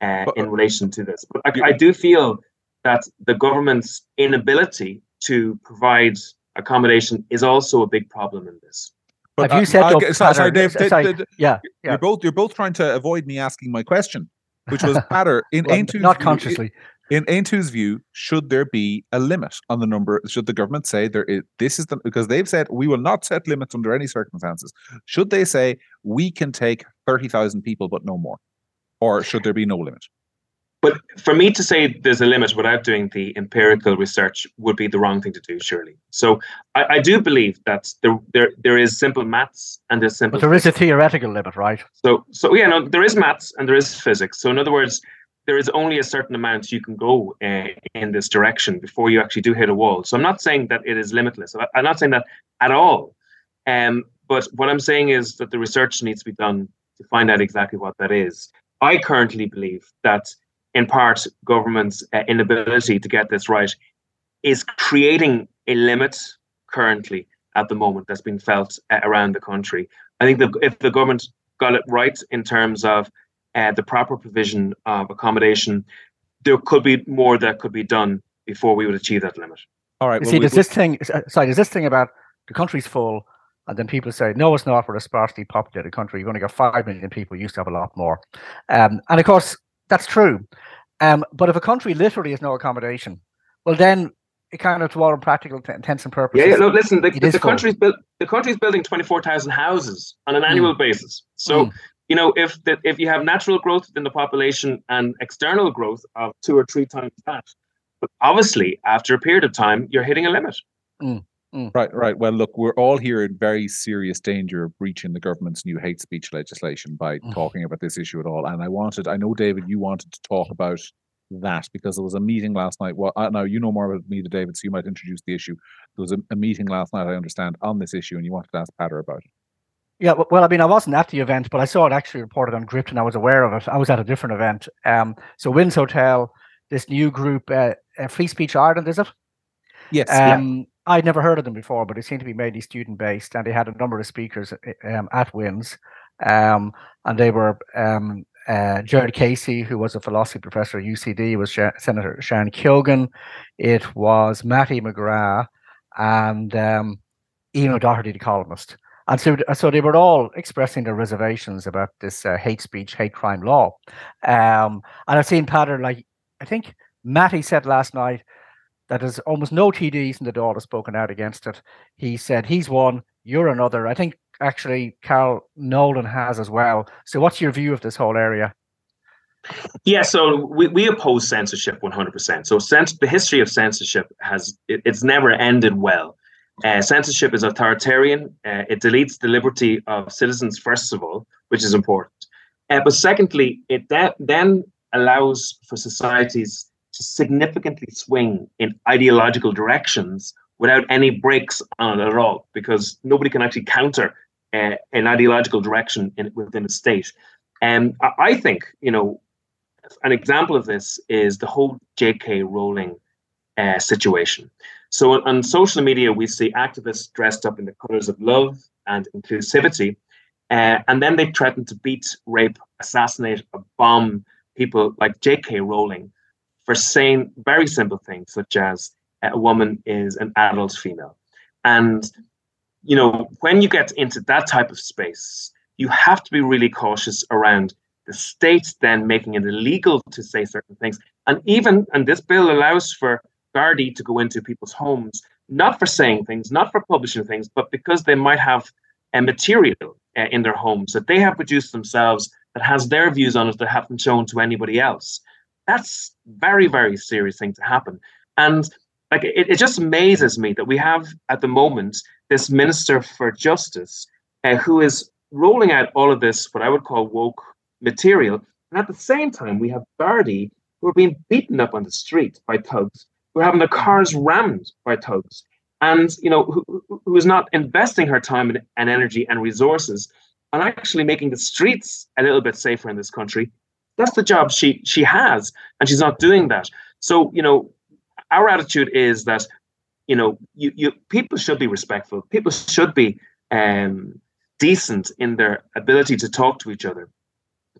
[SPEAKER 2] uh, but, in relation to this. But I, I do feel that the government's inability to provide accommodation is also a big problem in this.
[SPEAKER 3] But Have you said uh,
[SPEAKER 1] sorry, sorry, Dave,
[SPEAKER 3] sorry, Dave, yeah,
[SPEAKER 1] yeah, You're both you're both trying to avoid me asking my question, which was (laughs) Peadar in well,
[SPEAKER 3] not consciously.
[SPEAKER 1] In Aontú's view, should there be a limit on the number? Should the government say there is this is the because they've said we will not set limits under any circumstances. Should they say we can take thirty thousand people but no more, or should there be no limit?
[SPEAKER 2] But for me to say there's a limit without doing the empirical research would be the wrong thing to do, surely. So I, I do believe that there, there there is simple maths and there's simple.
[SPEAKER 3] But there physics. is a theoretical limit, right?
[SPEAKER 2] So so yeah, no, there is maths and there is physics. So in other words, there is only a certain amount you can go uh, in this direction before you actually do hit a wall. So I'm not saying that it is limitless. I'm not saying that at all. Um, but what I'm saying is that the research needs to be done to find out exactly what that is. I currently believe that in part, government's uh, inability to get this right is creating a limit currently at the moment that's being felt uh, around the country. I think that if the government got it right in terms of uh, the proper provision of accommodation, there could be more that could be done before we would achieve that limit.
[SPEAKER 3] All right. Well, see, we, does this thing? Uh, sorry, does this thing about the country's full, and then people say, "No, it's not. We're a sparsely populated country. You've only got five million people. You used to have a lot more." Um, and of course, that's true. Um, but if a country literally has no accommodation, well, then it kind of, to all practical t- intents and purposes.
[SPEAKER 2] Yeah, yeah. No, listen, the, the, the country's built. The country's building twenty four thousand houses on an mm. annual basis. So. Mm. You know, if the, if you have natural growth in the population and external growth of two or three times that, but obviously after a period of time, you're hitting a limit.
[SPEAKER 1] Mm. Mm. Right, right. Well, look, we're all here in very serious danger of breaching the government's new hate speech legislation by mm. talking about this issue at all. And I wanted, I know, David, you wanted to talk about that because there was a meeting last night. Well, uh, now you know more about me than David, so you might introduce the issue. There was a, a, meeting last night, I understand, on this issue, and you wanted to ask Peadar about it.
[SPEAKER 3] Yeah, well, I mean, I wasn't at the event, but I saw it actually reported on Gript, and I was aware of it. I was at a different event. Um, so Wynns Hotel, this new group, uh, uh, Free Speech Ireland, is it?
[SPEAKER 1] Yes.
[SPEAKER 3] Um, yeah I'd never heard of them before, but they seem to be mainly student based, and they had a number of speakers eh, um, at Wynns, um, and they were um, uh, Gerard Casey, who was a philosophy professor at UCD, was Sh- Senator Sharon Keoghan, it was Mattie McGrath, and um, Ian O'Doherty, the columnist. And so, so they were all expressing their reservations about this uh, hate speech, hate crime law. Um, and I've seen Peadar, like, I think Mattie said last night that there's almost no TDs in the Dáil have spoken out against it. He said he's one, you're another. I think actually Carol Nolan has as well. So what's your view of this whole area?
[SPEAKER 2] Yeah, so we, we oppose censorship 100%. So cens- the history of censorship has it, it's never ended well. Uh, censorship is authoritarian. Uh, it deletes the liberty of citizens, first of all, which is important. Uh, but secondly, it de- then allows for societies to significantly swing in ideological directions without any breaks on it at all, because nobody can actually counter uh, an ideological direction in, within a state. And I think, you know, an example of this is the whole J.K. Rowling uh, situation. So on, on, social media, we see activists dressed up in the colors of love and inclusivity, uh, and then they threaten to beat, rape, assassinate, or bomb people like J.K. Rowling for saying very simple things such as a woman is an adult female. And you know, when you get into that type of space, you have to be really cautious around the state then making it illegal to say certain things. And even, and this bill allows for Gardaí to go into people's homes, not for saying things, not for publishing things, but because they might have a material uh, in their homes that they have produced themselves that has their views on it that haven't shown to anybody else. That's very, very serious thing to happen. And like it, it just amazes me that we have at the moment this minister for justice uh, who is rolling out all of this, what I would call woke material. And at the same time, we have Gardaí who are being beaten up on the street by thugs, who are having their cars rammed by thugs, and you know who, who is not investing her time and, and energy and resources on actually making the streets a little bit safer in this country. That's the job she she has, and she's not doing that. So you know, our attitude is that you know you, you people should be respectful. People should be um, decent in their ability to talk to each other.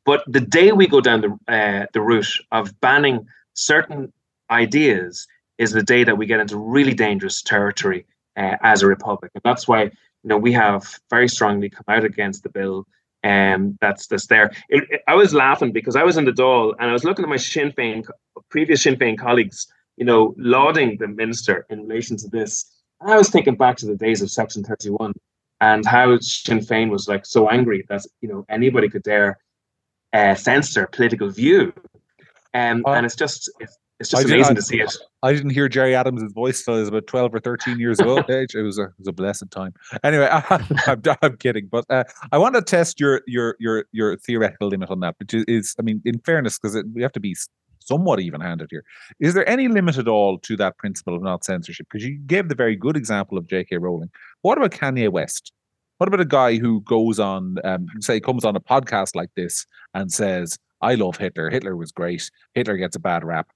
[SPEAKER 2] But the day we go down the uh, the route of banning certain ideas is the day that we get into really dangerous territory uh, as a republic, and that's why you know we have very strongly come out against the bill. Um, that's that's there. It, it, I was laughing because I was in the Dáil and I was looking at my Sinn Féin previous Sinn Féin colleagues, you know, lauding the minister in relation to this. And I was thinking back to the days of Section Thirty One and how Sinn Féin was like so angry that you know anybody could dare uh, censor political view. Um, uh, and it's just it's, it's just amazing to see it.
[SPEAKER 1] I didn't hear Gerry Adams' voice till I was about 12 or 13 years old (laughs) age. It was a, it was a blessed time. Anyway, (laughs) I, am I'm kidding, but uh, I want to test your your your your theoretical limit on that, which is, I mean, in fairness, because we have to be somewhat even-handed here. Is there any limit at all to that principle of not censorship? Because you gave the very good example of J.K. Rowling. What about Kanye West? What about a guy who goes on, um, say, comes on a podcast like this and says, I love Hitler. Hitler was great. Hitler gets a bad rap.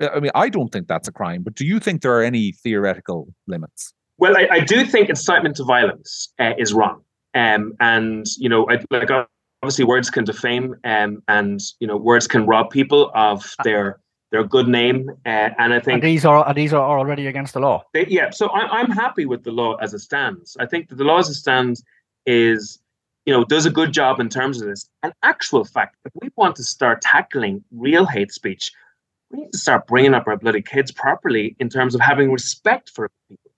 [SPEAKER 1] I mean, I don't think that's a crime, but do you think there are any theoretical limits?
[SPEAKER 2] Well, I, I do think incitement to violence uh, is wrong. Um, and, you know, I, like obviously words can defame um, and, you know, words can rob people of their their good name. Uh, and I think
[SPEAKER 3] and these are and these are already against the law.
[SPEAKER 2] They, yeah, so I, am happy with the law as it stands. I think that the law as it stands is, you know, does a good job in terms of this. An actual fact, if we want to start tackling real hate speech, we need to start bringing up our bloody kids properly in terms of having respect for people.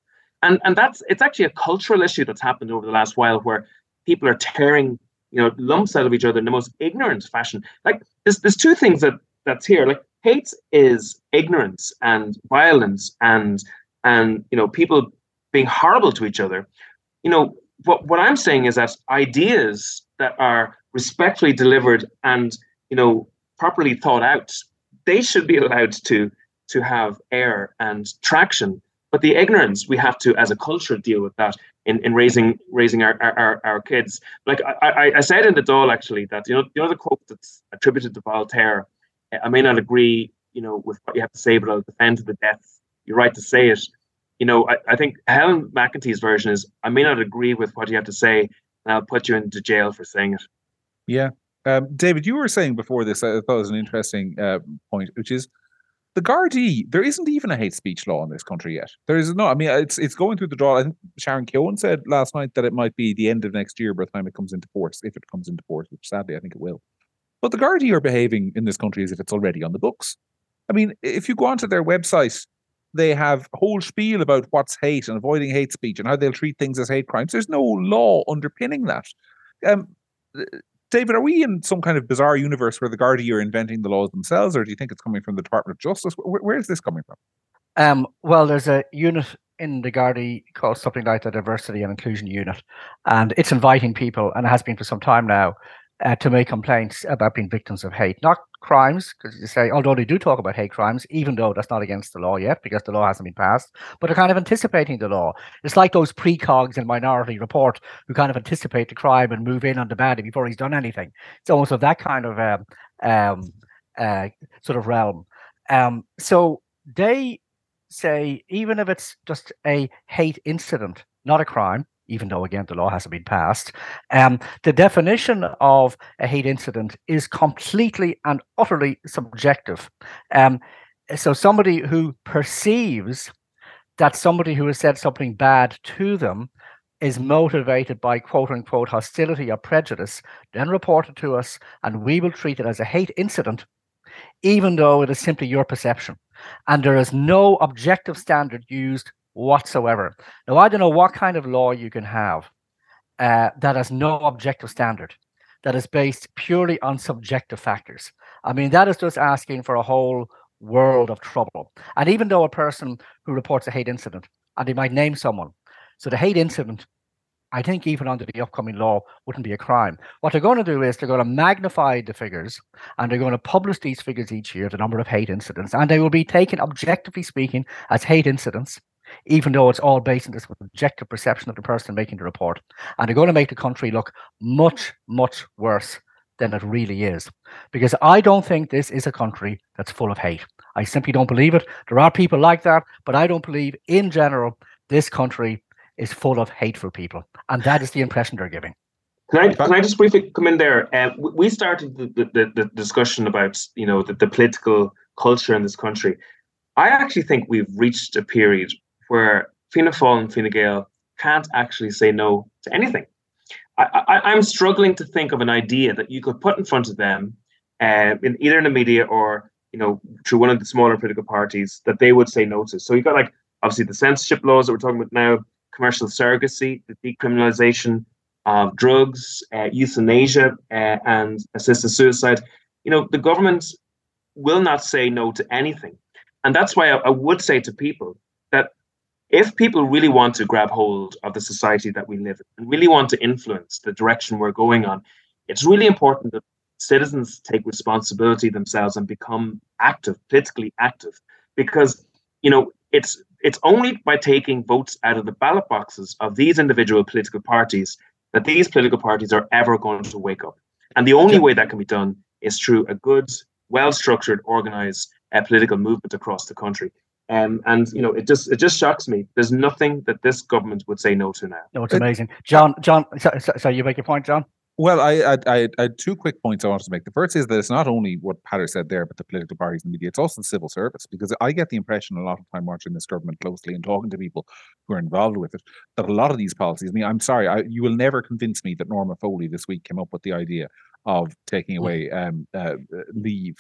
[SPEAKER 2] And and that's it's actually a cultural issue that's happened over the last while where people are tearing you know lumps out of each other in the most ignorant fashion. Like there's there's two things that that's here. Like hate is ignorance and violence and and you know people being horrible to each other you know what what i'm saying is that ideas that are respectfully delivered and you know properly thought out they should be allowed to to have air and traction but the ignorance we have to as a culture deal with that in, in raising raising our, our, our kids like I, I said in the Dáil actually that you know you know the quote that's attributed to voltaire I may not agree, you know, with what you have to say, but I'll defend to the death. You're right to say it. You know, I, I think Helen McEntee's version is I may not agree with what you have to say, and I'll put you into jail for saying it.
[SPEAKER 1] Yeah. Um, David, you were saying before this, I thought it was an interesting uh, point, which is the Gardaí, there isn't even a hate speech law in this country yet. There is no, I mean, it's it's going through the draw. I think Sharon Keoghan said last night that it might be the end of next year by the time it comes into force, if it comes into force, which sadly I think it will. But the Gardaí are behaving in this country as if it's already on the books. I mean, if you go onto their website, they have whole spiel about what's hate and avoiding hate speech and how they'll treat things as hate crimes. There's no law underpinning that. Um, David, are we in some kind of bizarre universe where the Gardaí are inventing the laws themselves, or do you think it's coming from the Department of Justice? Where, where is this coming from?
[SPEAKER 3] Um, well, there's a unit in the Gardaí called something like the Diversity and Inclusion Unit, and it's inviting people, and it has been for some time now, uh, to make complaints about being victims of hate, not crimes, because you say, although they do talk about hate crimes, even though that's not against the law yet, because the law hasn't been passed, but they're kind of anticipating the law. It's like those precogs in Minority Report who kind of anticipate the crime and move in on the baddie before he's done anything. It's almost of that kind of um, um, uh, sort of realm. Um, so they say, even if it's just a hate incident, not a crime, even though again the law hasn't been passed. Um, the definition of a hate incident is completely and utterly subjective. Um, so somebody who perceives that somebody who has said something bad to them is motivated by quote unquote hostility or prejudice, then report it to us, and we will treat it as a hate incident, even though it is simply your perception. And there is no objective standard used whatsoever. Now, I don't know what kind of law you can have uh, that has no objective standard, that is based purely on subjective factors. I mean, that is just asking for a whole world of trouble. And even though a person who reports a hate incident, and they might name someone, so the hate incident, I think even under the upcoming law wouldn't be a crime. What they're going to do is they're going to magnify the figures and they're going to publish these figures each year, the number of hate incidents, and they will be taken objectively speaking as hate incidents even though it's all based on this subjective perception of the person making the report. And they're going to make the country look much, much worse than it really is. Because I don't think this is a country that's full of hate. I simply don't believe it. There are people like that, but I don't believe in general this country is full of hateful people. And that is the impression they're giving.
[SPEAKER 2] Can I, can I just briefly come in there? Uh, we started the, the, the discussion about you know the, the political culture in this country. I actually think we've reached a period where Fianna Fáil and Fine Gael can't actually say no to anything. I, am struggling to think of an idea that you could put in front of them, uh, in either in the media or you know through one of the smaller political parties that they would say no to. So you've got like obviously the censorship laws that we're talking about now, commercial surrogacy, the decriminalization of drugs, uh, euthanasia, uh, and assisted suicide. You know the government will not say no to anything, and that's why I, I would say to people if people really want to grab hold of the society that we live in and really want to influence the direction we're going on, it's really important that citizens take responsibility themselves and become active, politically active, because you know it's it's only by taking votes out of the ballot boxes of these individual political parties that these political parties are ever going to wake up. And the only way that can be done is through a good, well-structured, organized uh, political movement across the country. Um, and you know, it just it just shocks me. There's nothing that this government would say no to now.
[SPEAKER 3] No, it's amazing, John. John, so, so, so you make your point, John.
[SPEAKER 1] Well, I, I, I, I, had two quick points I wanted to make. The first is that it's not only what Peadar said there, but the political parties and media. It's also the civil service because I get the impression a lot of time watching this government closely and talking to people who are involved with it that a lot of these policies. I mean, I'm sorry, I, you will never convince me that Norma Foley this week came up with the idea of taking hmm. away um, uh, leave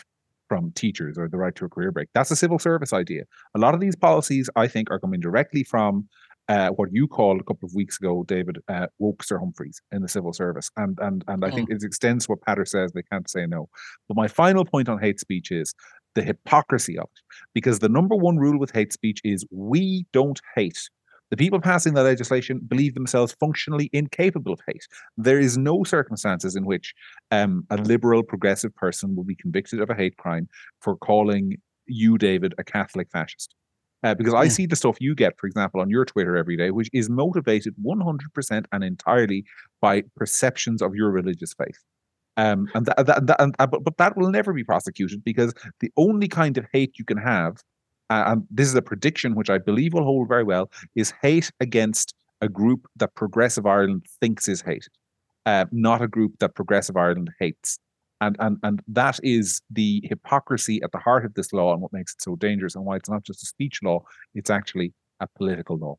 [SPEAKER 1] from teachers or the right to a career break. That's a civil service idea. A lot of these policies, I think, are coming directly from uh, what you called a couple of weeks ago, David, uh, Wokester Humphreys in the civil service. And and and I think mm. it extends to what Peadar says, they can't say no. But my final point on hate speech is the hypocrisy of it. Because the number one rule with hate speech is we don't hate. The people passing the legislation believe themselves functionally incapable of hate. There is no circumstances in which um, a liberal, progressive person will be convicted of a hate crime for calling you, David, a Catholic fascist. Uh, because I see the stuff you get, for example, on your Twitter every day, which is motivated 100% and entirely by perceptions of your religious faith. Um, and that, that, that and, uh, but, but that will never be prosecuted because the only kind of hate you can have and this is a prediction which I believe will hold very well, is hate against a group that Progressive Ireland thinks is hated, uh, not a group that Progressive Ireland hates. And, and, and that is the hypocrisy at the heart of this law and what makes it so dangerous and why it's not just a speech law, it's actually a political law.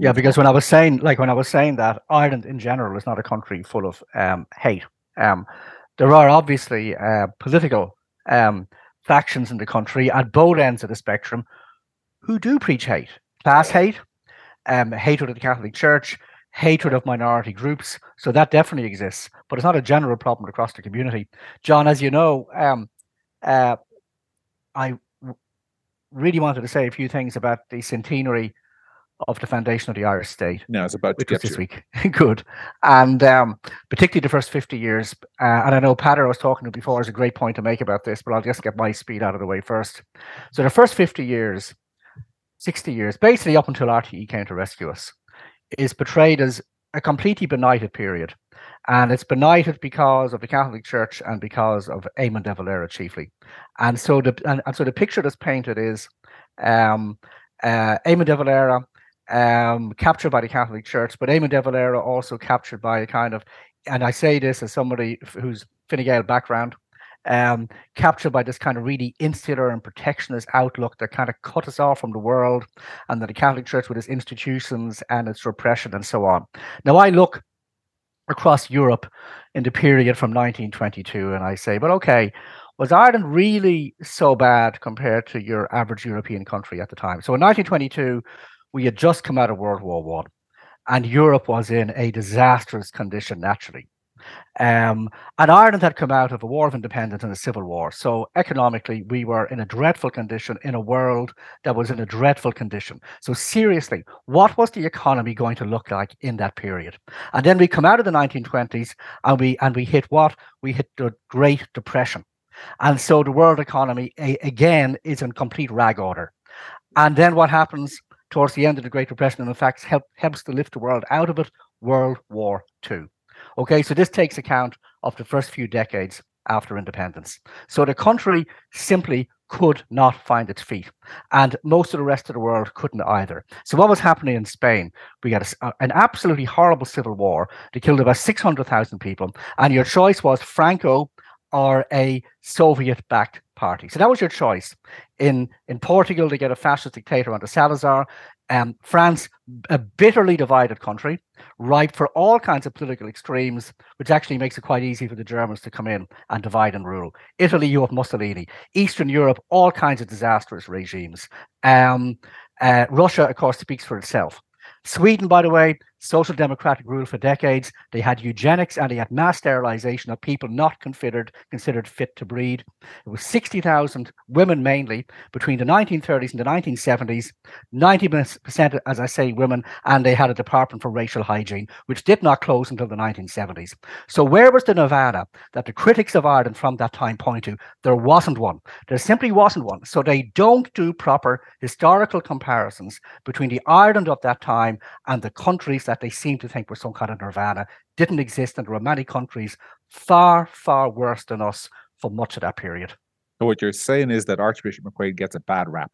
[SPEAKER 3] yeah, because when I was saying, like when I was saying that Ireland in general is not a country full of um, hate. Um, there are obviously uh, political um, factions in the country at both ends of the spectrum who do preach hate, class hate, um, hatred of the Catholic Church, hatred of minority groups. So that definitely exists, but it's not a general problem across the community. John, as you know, um, uh, I really wanted to say a few things about the centenary of the foundation of the Irish state.
[SPEAKER 1] No, it's about to
[SPEAKER 3] which was this
[SPEAKER 1] you.
[SPEAKER 3] week. (laughs) Good, and um, particularly the first fifty years. Uh, and I know Peadar was talking to before is a great point to make about this, but I'll just get my speed out of the way first. So the first fifty years, sixty years, basically up until RTE came to rescue us, is portrayed as a completely benighted period. And it's benighted because of the Catholic Church and because of Eamon de Valera chiefly. And so the and, and so the picture that's painted is um uh Eamon de Valera um captured by the Catholic Church, but Eamon de Valera also captured by a kind of and I say this as somebody f- who's Fine Gael background, um, captured by this kind of really insular and protectionist outlook that kind of cut us off from the world and that the Catholic Church with its institutions and its repression and so on. Now I look across Europe in the period from 1922 and I say, but okay, was Ireland really so bad compared to your average European country at the time? So in 1922, we had just come out of World War One, and Europe was in a disastrous condition naturally. Um, and Ireland had come out of a war of independence and a civil war. So economically, we were in a dreadful condition in a world that was in a dreadful condition. So seriously, what was the economy going to look like in that period? And then we come out of the 1920s and we and we hit what? We hit the Great Depression. And so the world economy a, again is in complete rag order. And then what happens towards the end of the Great Depression, and in fact help, helps to lift the world out of it? World War II. Okay, so this takes account of the first few decades after independence. So the country simply could not find its feet, and most of the rest of the world couldn't either. So what was happening in Spain? We had a, an absolutely horrible civil war that killed about 600,000 people, and your choice was Franco or a Soviet-backed party. So that was your choice. In in Portugal, to get a fascist dictator under Salazar. Um, France, a bitterly divided country, ripe for all kinds of political extremes, which actually makes it quite easy for the Germans to come in and divide and rule. Italy, you have Mussolini. Eastern Europe, all kinds of disastrous regimes. Um, uh, Russia, of course, speaks for itself. Sweden, by the way, social democratic rule for decades. They had eugenics and they had mass sterilization of people not considered considered fit to breed. It was 60,000 women mainly between the 1930s and the 1970s. 90%, as I say, women, and they had a department for racial hygiene, which did not close until the 1970s. So where was the nirvana that the critics of Ireland from that time point to? There wasn't one. There simply wasn't one. So they don't do proper historical comparisons between the Ireland of that time and the countries that they seem to think were some kind of nirvana didn't exist, and there were many countries far, far worse than us for much of that period.
[SPEAKER 1] So what you're saying is that Archbishop McQuaid gets a bad rap.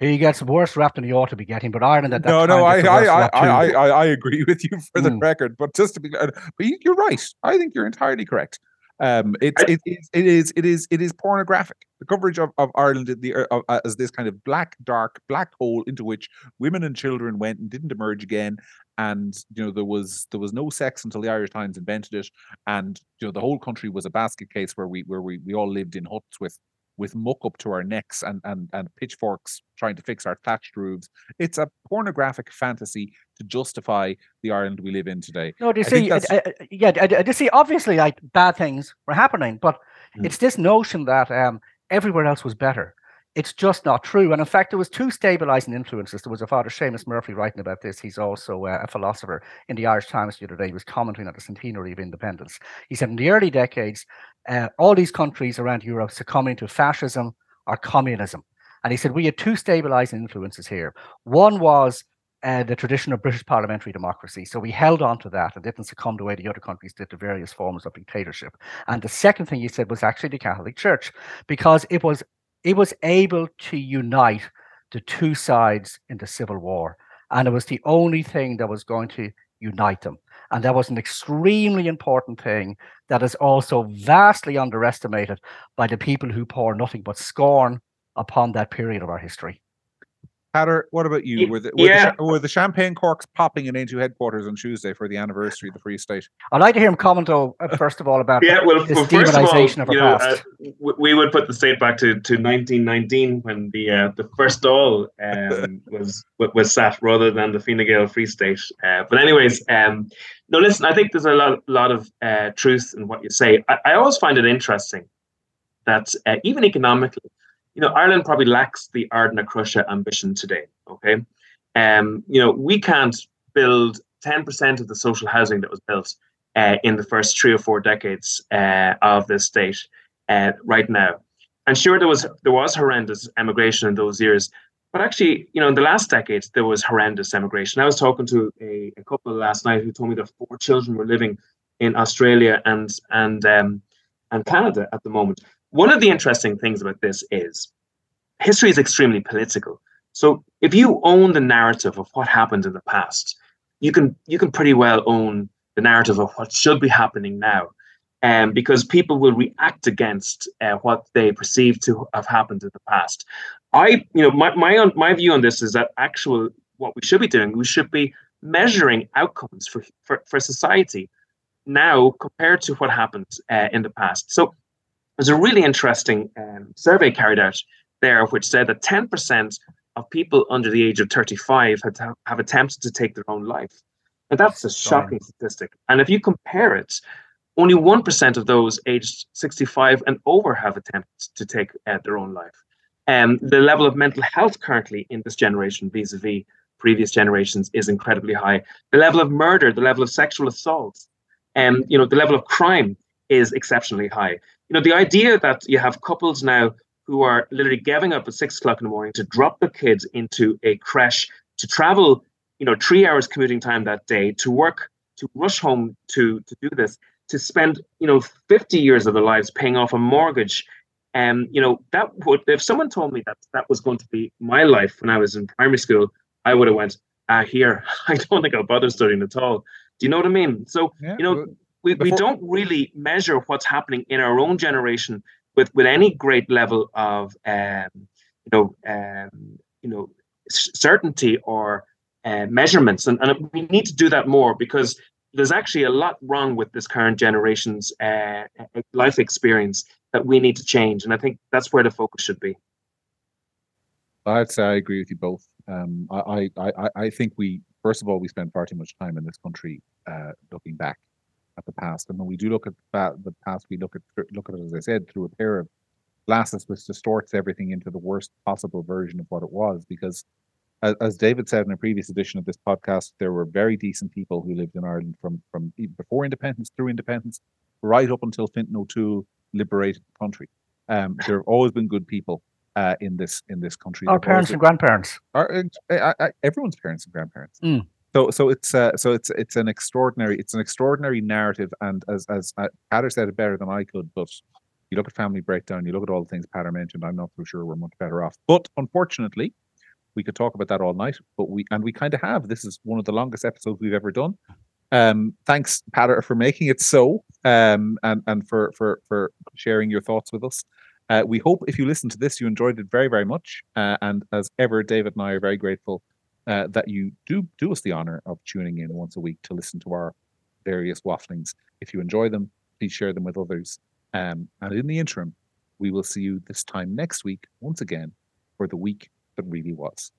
[SPEAKER 3] He gets worse rap than he ought to be getting, but Ireland at that
[SPEAKER 1] No,
[SPEAKER 3] time
[SPEAKER 1] no, I, I, I. I, I, I agree with you for the
[SPEAKER 3] Mm.
[SPEAKER 1] record. But just to be, uh, but you're right. I think you're entirely correct. Um, it is it is it is it is pornographic. The coverage of, of Ireland in the, uh, uh, as this kind of black, dark, black hole into which women and children went and didn't emerge again. And you know there was there was no sex until the Irish Times invented it, and you know the whole country was a basket case where we where we, we all lived in huts with with muck up to our necks and and and pitchforks trying to fix our thatched roofs. It's a pornographic fantasy to justify the Ireland we live in today.
[SPEAKER 3] No, do you
[SPEAKER 1] I
[SPEAKER 3] see? uh, uh, yeah, uh, you see. Obviously, like bad things were happening, but
[SPEAKER 1] Mm.
[SPEAKER 3] it's this notion that um, everywhere else was better. It's just not true. And in fact, there was two stabilizing influences. There was a father, Seamus Murphy, writing about this. He's also uh, a philosopher in the Irish Times the other day. He was commenting on the centenary of independence. He said in the early decades, uh, all these countries around Europe succumbing to fascism or communism. And he said we had two stabilizing influences here. One was uh, the tradition of British parliamentary democracy. So we held on to that and didn't succumb the way the other countries did to various forms of dictatorship. And the second thing he said was actually the Catholic Church, because it was it was able to unite the two sides in the civil war, and it was the only thing that was going to unite them. And that was an extremely important thing that is also vastly underestimated by the people who pour nothing but scorn upon that period of our history.
[SPEAKER 1] Peadar, what about you? Were the, were, yeah. the, were the champagne corks popping in into headquarters on Tuesday for the anniversary of the Free State?
[SPEAKER 3] I'd like to hear him comment, though, uh, first of all, about
[SPEAKER 2] yeah, well, well first of all, of you know, uh, we would put the state back to, to 1919 when the uh, the first Dáil um, (laughs) was was sat rather than the Fine Gael Free State. Uh, but anyways, um, no, listen, I think there's a lot, lot of uh, truth in what you say. I, I always find it interesting that uh, even economically, you know, Ireland probably lacks the Ardnacrusha ambition today. Okay, um, you know, we can't build 10% of the social housing that was built uh, in the first three or four decades uh, of this state uh, right now. And sure, there was there was horrendous emigration in those years, but actually, you know, in the last decade, there was horrendous emigration. I was talking to a, a couple last night who told me that four children were living in Australia and and um, and Canada at the moment. One of the interesting things about this is history is extremely political. So if you own the narrative of what happened in the past, you can you can pretty well own the narrative of what should be happening now, um, because people will react against uh, what they perceive to have happened in the past. I, you know, my my my view on this is that actual what we should be doing, we should be measuring outcomes for for, for society now compared to what happened uh, in the past. So there's a really interesting um, survey carried out there, which said that 10% of people under the age of 35 had have attempted to take their own life. And that's a shocking statistic. And if you compare it, only 1% of those aged 65 and over have attempted to take uh, their own life. Um, the level of mental health currently in this generation vis-a-vis previous generations is incredibly high. The level of murder, the level of sexual assault, and um, you know, the level of crime is exceptionally high you know, the idea that you have couples now who are literally getting up at six o'clock in the morning to drop the kids into a creche, to travel, you know, three hours commuting time that day, to work, to rush home to to do this, to spend, you know, 50 years of their lives paying off a mortgage. And um, you know, that would if someone told me that that was going to be my life when I was in primary school, I would have went, ah, here, (laughs) I don't think I'll bother studying at all. Do you know what I mean? So, yeah, you know, we, Before- we don't really measure what's happening in our own generation with with any great level of um, you know um, you know certainty or uh, measurements. And, and we need to do that more because there's actually a lot wrong with this current generation's uh, life experience that we need to change. And i think that's where the focus should be.
[SPEAKER 1] I'd say i agree with you both. Um, I, I, I think we first of all we spend far too much time in this country uh, looking back at the past. And when we do look at the past, we look at look at it as I said through a pair of glasses, which distorts everything into the worst possible version of what it was. Because, as, as David said in a previous edition of this podcast, there were very decent people who lived in Ireland from from before independence through independence, right up until Fintan O'Toole liberated the country. Um, there have always been good people uh, in this in this country.
[SPEAKER 3] Our parents and grandparents.
[SPEAKER 1] Our, uh, everyone's parents and grandparents. Mm. So so it's uh, so it's it's an extraordinary it's an extraordinary narrative, and as as uh, said it better than I could, but you look at family breakdown, you look at all the things Peadar mentioned. I'm not so sure we're much better off. But unfortunately, we could talk about that all night. But we and we kind of have. This is one of the longest episodes we've ever done. Um, thanks, Peadar, for making it so, um, and and for for for sharing your thoughts with us. Uh, we hope if you listen to this, you enjoyed it very very much. Uh, and as ever, David and I are very grateful uh, that you do do us the honor of tuning in once a week to listen to our various wafflings. If you enjoy them, please share them with others. Um, and in the interim, we will see you this time next week once again for the week that really was.